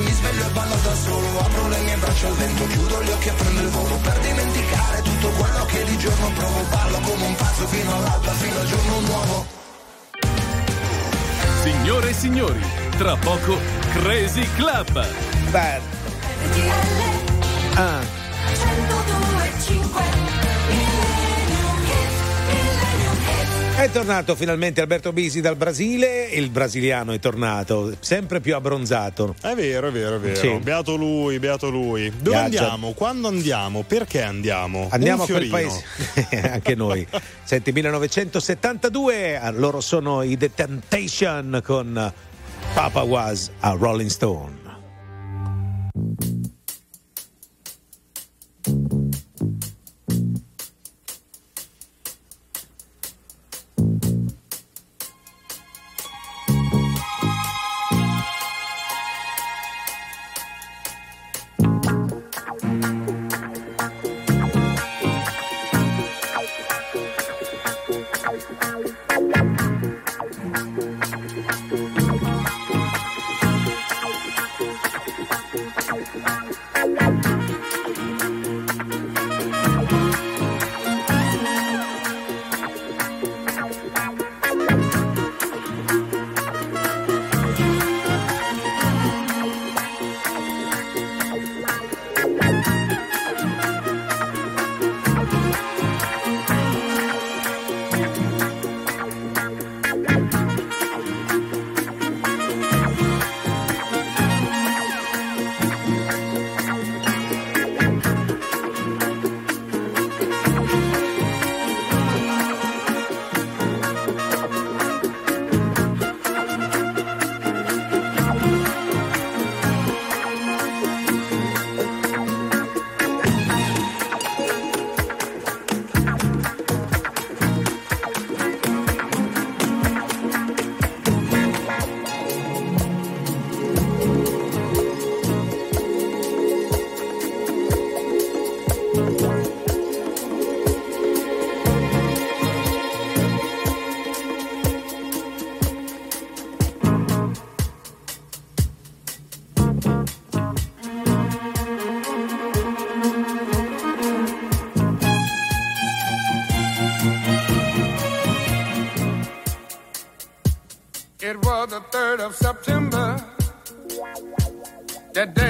mi sveglio e ballo da solo Apro le mie braccia al vento, chiudo gli occhi e prendo il volo Per dimenticare tutto quello che di giorno provo Ballo come un pazzo fino all'alba, fino al giorno nuovo Signore e signori, tra poco Crazy Club. Beh. Ah. 102.5 È tornato finalmente Alberto Bisi dal Brasile, il brasiliano è tornato, sempre più abbronzato. È vero, è vero, è vero. Sì. Beato lui, beato lui. Dove Viaggia. andiamo? Quando andiamo? Perché andiamo? Andiamo Un a quel fiorino. paese, anche noi. Senti, 1972, ah, loro sono i The Temptation con Papa Was a Rolling Stone. 3rd of September. That day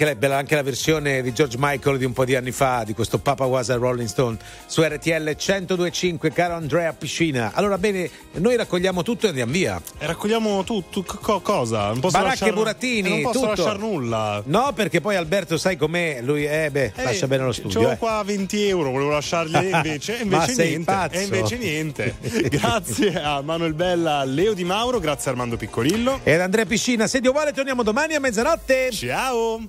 anche, la, bella anche la versione di George Michael di un po' di anni fa, di questo Papa Was a Rolling Stone su RTL 1025, caro Andrea Piscina. Allora, bene, noi raccogliamo tutto e andiamo via. E raccogliamo tutto, co- cosa? Non posso Baracche lasciar- burattini, eh, Non posso tutto. lasciare nulla. No, perché poi Alberto, sai com'è? Lui, eh, beh, Eh, lascia bene lo studio. C'avevo eh. qua 20 euro, volevo lasciargli invece, e Ma invece sei niente. pazzo. E invece niente. grazie a Manuel Bella, Leo Di Mauro, grazie a Armando Piccolillo. Ed Andrea Piscina, se Dio vuole, torniamo domani a mezzanotte. Ciao!